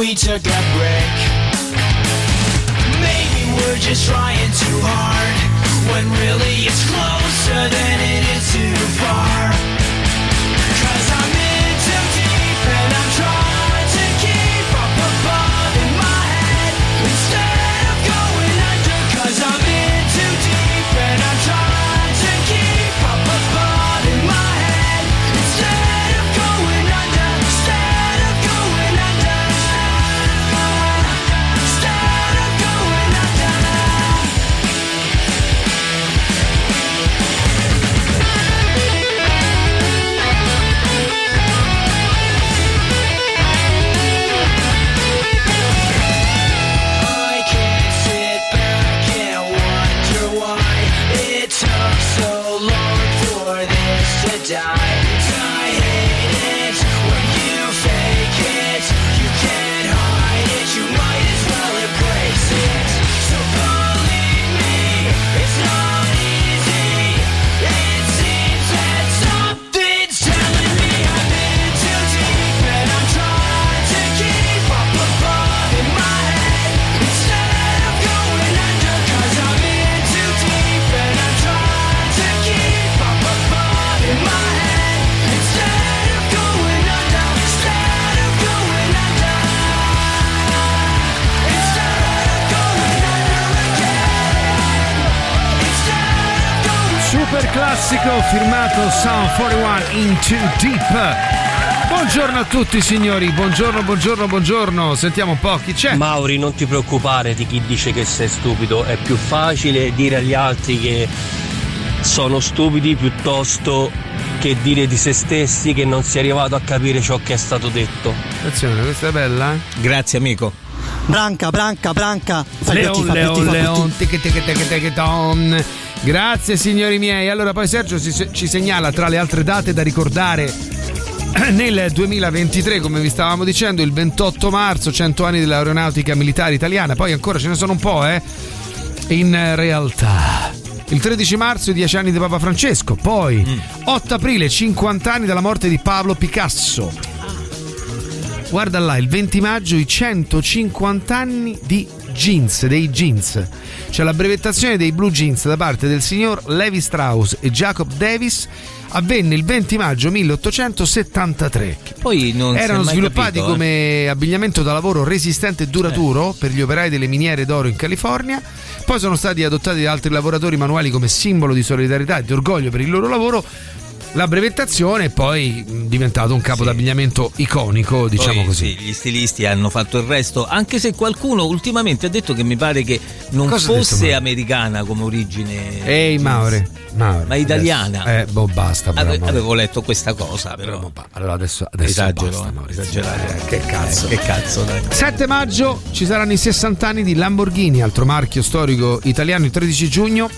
Speaker 14: We took a break. Maybe we're just trying too hard, when really it's closer than it is too far.
Speaker 3: Classico firmato Sound 41 in Too Deep. Buongiorno a tutti signori, buongiorno, buongiorno, buongiorno. Sentiamo un po' chi c'è.
Speaker 36: Mauri, non ti preoccupare di chi dice che sei stupido, è più facile dire agli altri che sono stupidi piuttosto che dire di se stessi che non si è arrivato a capire ciò che è stato detto.
Speaker 3: Attenzione, questa è bella.
Speaker 5: Grazie amico.
Speaker 38: Branca, branca, branca.
Speaker 3: Leon, Leon, Leon, tic, tic, tic, tic, tom. Grazie signori miei. Allora poi Sergio ci segnala tra le altre date da ricordare nel 2023, come vi stavamo dicendo, il 28 marzo, 100 anni dell'aeronautica militare italiana. Poi ancora ce ne sono un po', eh. In realtà. Il 13 marzo i 10 anni di Papa Francesco, poi 8 aprile 50 anni dalla morte di Pablo Picasso. Guarda là, il 20 maggio i 150 anni di jeans, dei jeans. Cioè la brevettazione dei blue jeans da parte del signor Levi Strauss e Jacob Davis avvenne il 20 maggio 1873.
Speaker 5: Poi non
Speaker 3: Erano sviluppati
Speaker 5: capito, eh.
Speaker 3: come abbigliamento da lavoro resistente e duraturo per gli operai delle miniere d'oro in California. Poi sono stati adottati da altri lavoratori manuali come simbolo di solidarietà e di orgoglio per il loro lavoro. La brevettazione è poi diventato un capo d'abbigliamento iconico, diciamo
Speaker 5: Poi,
Speaker 3: così.
Speaker 5: sì, gli stilisti hanno fatto il resto, anche se qualcuno ultimamente ha detto che mi pare che non
Speaker 3: Cosa detto,
Speaker 5: fosse
Speaker 3: Mauro?
Speaker 5: americana come origine.
Speaker 3: Ehi Maure, Maure,
Speaker 5: Ma italiana.
Speaker 3: adesso- Eh, boh, basta. Però,
Speaker 5: Ave- avevo letto questa cosa, però.
Speaker 3: Allora adesso, adesso
Speaker 5: esagero,
Speaker 3: basta,
Speaker 5: eh,
Speaker 3: Maurizio.
Speaker 5: esagerato.
Speaker 3: Eh, che cazzo.
Speaker 5: Eh, che cazzo, dai.
Speaker 3: 7 maggio ci saranno i 60 anni di Lamborghini, altro marchio storico italiano, il 13 giugno.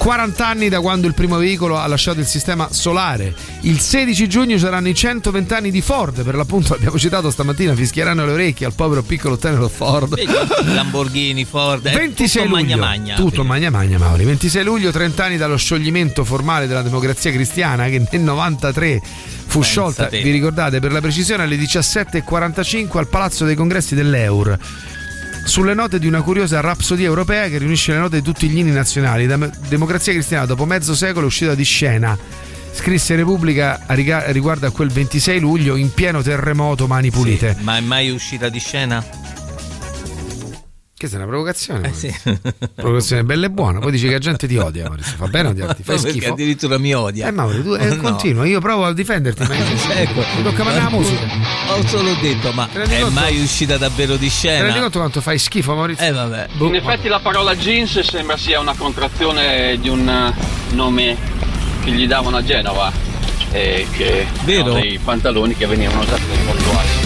Speaker 3: 40 anni da quando il primo veicolo ha lasciato il sistema solare. Il 16 giugno saranno i 120 anni di Ford, per l'appunto l'abbiamo citato stamattina, fischieranno le orecchie al povero piccolo tenero Ford.
Speaker 5: Lamborghini, Ford, è
Speaker 3: 26
Speaker 5: tutto
Speaker 3: luglio,
Speaker 5: magna magna.
Speaker 3: tutto magna magna Mauri 26 luglio 30 anni dallo scioglimento formale della democrazia cristiana che nel 93 fu
Speaker 5: Pensa
Speaker 3: sciolta
Speaker 5: te.
Speaker 3: vi ricordate per la precisione alle 17.45 al palazzo dei congressi dell'Eur sulle note di una curiosa rapsodia europea che riunisce le note di tutti gli inni nazionali. La democrazia cristiana dopo mezzo secolo è uscita di scena. Scrisse Repubblica riguardo a quel 26 luglio in pieno terremoto mani pulite.
Speaker 5: Ma è mai uscita di scena?
Speaker 3: Che è una provocazione?
Speaker 5: Eh sì.
Speaker 3: Provocazione bella e buona. Poi dici che la gente ti odia, Maurizio. Fa bene odiarti, fai
Speaker 5: Perché
Speaker 3: schifo.
Speaker 5: addirittura mi odia.
Speaker 3: Eh Mauri, tu eh,
Speaker 5: No.
Speaker 3: continua, io provo a difenderti, ma
Speaker 5: ecco.
Speaker 3: mi tocca mandare la musica.
Speaker 5: Ho solo detto, ma è
Speaker 3: conto?
Speaker 5: mai uscita davvero di
Speaker 3: Ti rendi
Speaker 5: scena?
Speaker 3: conto quanto fai schifo, Maurizio?
Speaker 5: Eh vabbè.
Speaker 14: In effetti la parola jeans sembra sia una contrazione di un eh, nome che gli davano a Genova, e che
Speaker 5: Vero?
Speaker 14: erano dei pantaloni che venivano usati nei portuali.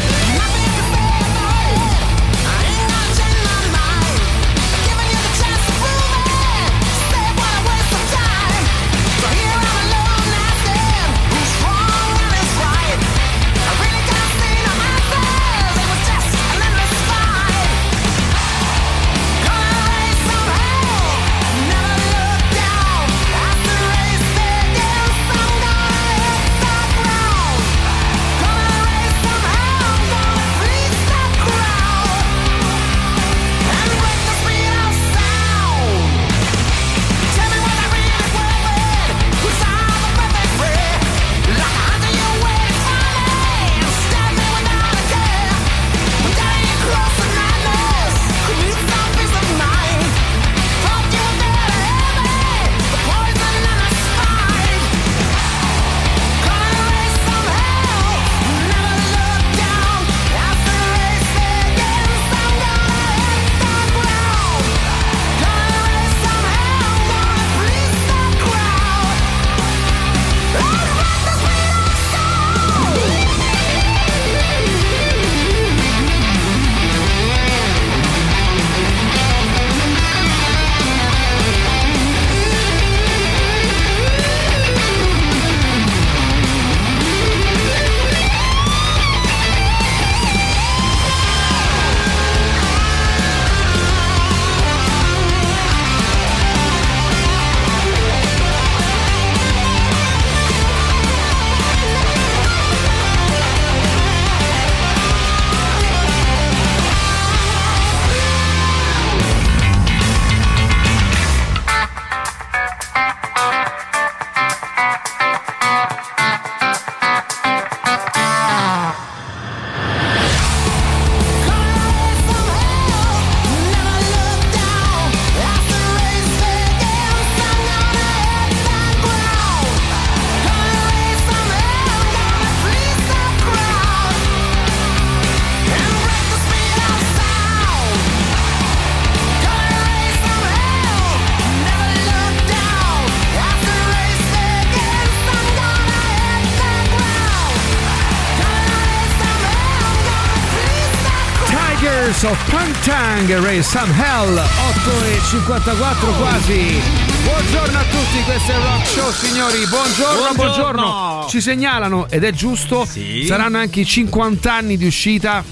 Speaker 3: Pantang, Ray Some Hell, 8 e 54 quasi. Buongiorno a tutti, questo è il Rock Show signori, buongiorno, buongiorno.
Speaker 5: Buongiorno.
Speaker 3: Ci segnalano, ed è giusto, saranno anche i 50 anni di uscita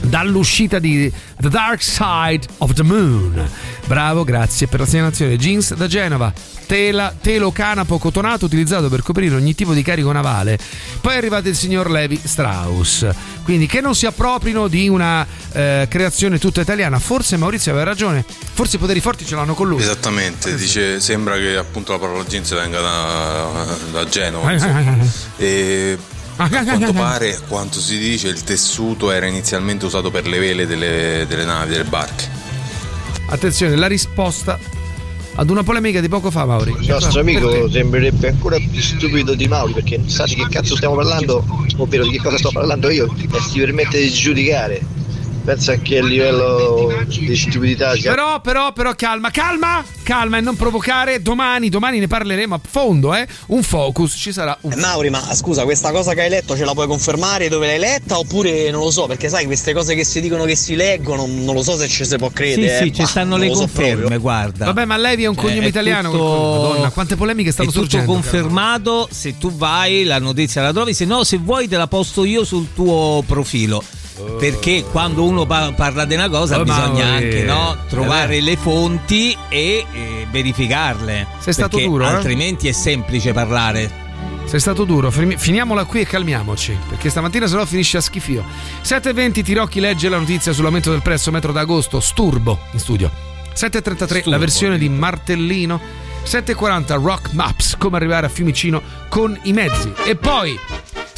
Speaker 3: dall'uscita di The Dark Side of the Moon. Bravo, grazie per la segnalazione. Jeans da Genova. Tela, telo canapo cotonato utilizzato per coprire ogni tipo di carico navale. Poi è arrivato il signor Levi Strauss. Quindi che non si approprino di una eh, creazione tutta italiana. Forse Maurizio aveva ragione. Forse i poteri forti ce l'hanno con lui.
Speaker 37: Esattamente, dice, sembra che appunto la parola jeans venga da, da Genova. E a quanto pare, a quanto si dice, il tessuto era inizialmente usato per le vele delle, delle navi, delle barche.
Speaker 3: Attenzione, la risposta ad una polemica di poco fa, Mauri.
Speaker 39: Il nostro amico
Speaker 3: Per te.
Speaker 39: sembrerebbe ancora più stupido di Mauri perché non sa di che cazzo stiamo parlando, ovvero di che cosa sto parlando io, e si permette di giudicare. Pensa che a livello di stupidità sia
Speaker 3: Però, però, però, calma, calma, calma e non provocare. Domani, domani ne parleremo a fondo, eh. Un focus, ci sarà un
Speaker 33: Eh, Mauri, ma scusa, questa cosa che hai letto ce la puoi confermare dove l'hai letta oppure non lo so, perché sai, queste cose che si dicono che si leggono, non lo so se ci si può
Speaker 5: Sì,
Speaker 33: credere.
Speaker 5: sì,
Speaker 33: eh,
Speaker 5: ci
Speaker 33: ma
Speaker 5: stanno le
Speaker 33: so
Speaker 5: conferme,
Speaker 33: proprio.
Speaker 5: guarda.
Speaker 3: Vabbè, ma Levi è un cognome
Speaker 5: Eh, è
Speaker 3: italiano.
Speaker 5: tutto-
Speaker 3: Madonna, quante polemiche stanno
Speaker 5: è tutto
Speaker 3: sorgendo.
Speaker 5: confermato. Se tu vai, la notizia la trovi. Se no, se vuoi, te la posto io sul tuo profilo. Perché quando uno pa- parla di una cosa
Speaker 3: Oh,
Speaker 5: bisogna anche no, trovare
Speaker 3: Eh,
Speaker 5: le fonti e eh, verificarle.
Speaker 3: Sei stato duro, eh?
Speaker 5: Altrimenti è semplice parlare.
Speaker 3: Sei stato duro, Fini- finiamola qui e calmiamoci, perché stamattina se no finisce a schifio. 7.20 Tirocchi legge la notizia sull'aumento del prezzo metro d'agosto, sturbo in studio. 7.33 la
Speaker 5: Sturbo,
Speaker 3: versione di Martellino. 7.40 Rock Maps, come arrivare a Fiumicino con i mezzi. E poi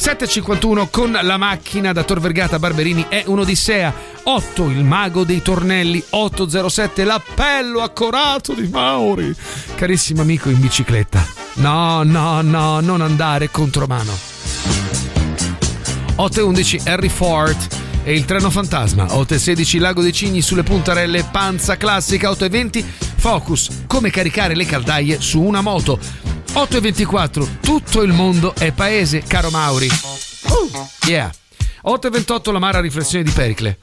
Speaker 3: 7.51 con la macchina da Tor Vergata Barberini è un'odissea. 8 il mago dei tornelli. 807 l'appello accorato di Mauri. Carissimo amico in bicicletta. No, no, no, non andare contromano. 8.11 Harry Ford e il treno fantasma 8.16 Lago dei Cigni sulle puntarelle Panza classica 8.20 Focus come caricare le caldaie su una moto 8.24 Tutto il mondo è paese caro Mauri uh, yeah 8.28 l'amara riflessione di Pericle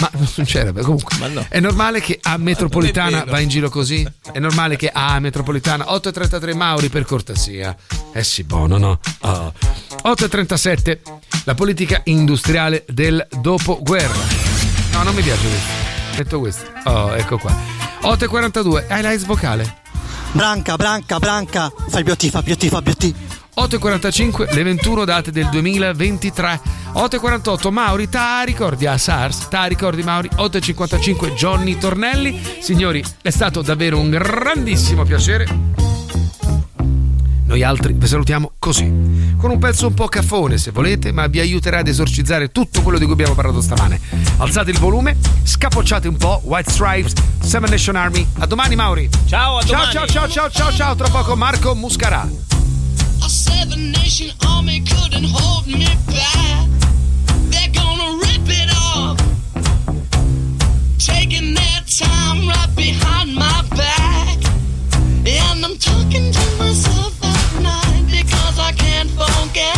Speaker 3: ma non c'era, comunque. È normale che a metropolitana va in giro così? È normale che a metropolitana 8.33 Mauri per cortesia. Eh sì, buono, no? Oh. 8.37 la politica industriale del dopoguerra. No, non mi piace questo. Metto questo. Oh, ecco qua. 8.42 hai S vocale.
Speaker 38: Branca, branca, branca. Fai biotti, fa biotti, fa biotti.
Speaker 3: 8.45 le 21 date del 2023 8.48 Mauri ta ricordi a SARS ta ricordi Mauri 8.55 Johnny Tornelli signori è stato davvero un grandissimo piacere noi altri vi salutiamo così con un pezzo un po' caffone se volete ma vi aiuterà ad esorcizzare tutto quello di cui abbiamo parlato stamane alzate il volume scapocciate un po' White Stripes Seven Nation Army a domani Mauri
Speaker 5: ciao a
Speaker 3: ciao
Speaker 5: domani.
Speaker 3: ciao ciao ciao ciao ciao tra poco Marco Muscarà
Speaker 14: A seven nation army couldn't hold me back. They're gonna rip it off. Taking their time right behind my back. And I'm talking to myself night because I can't forget.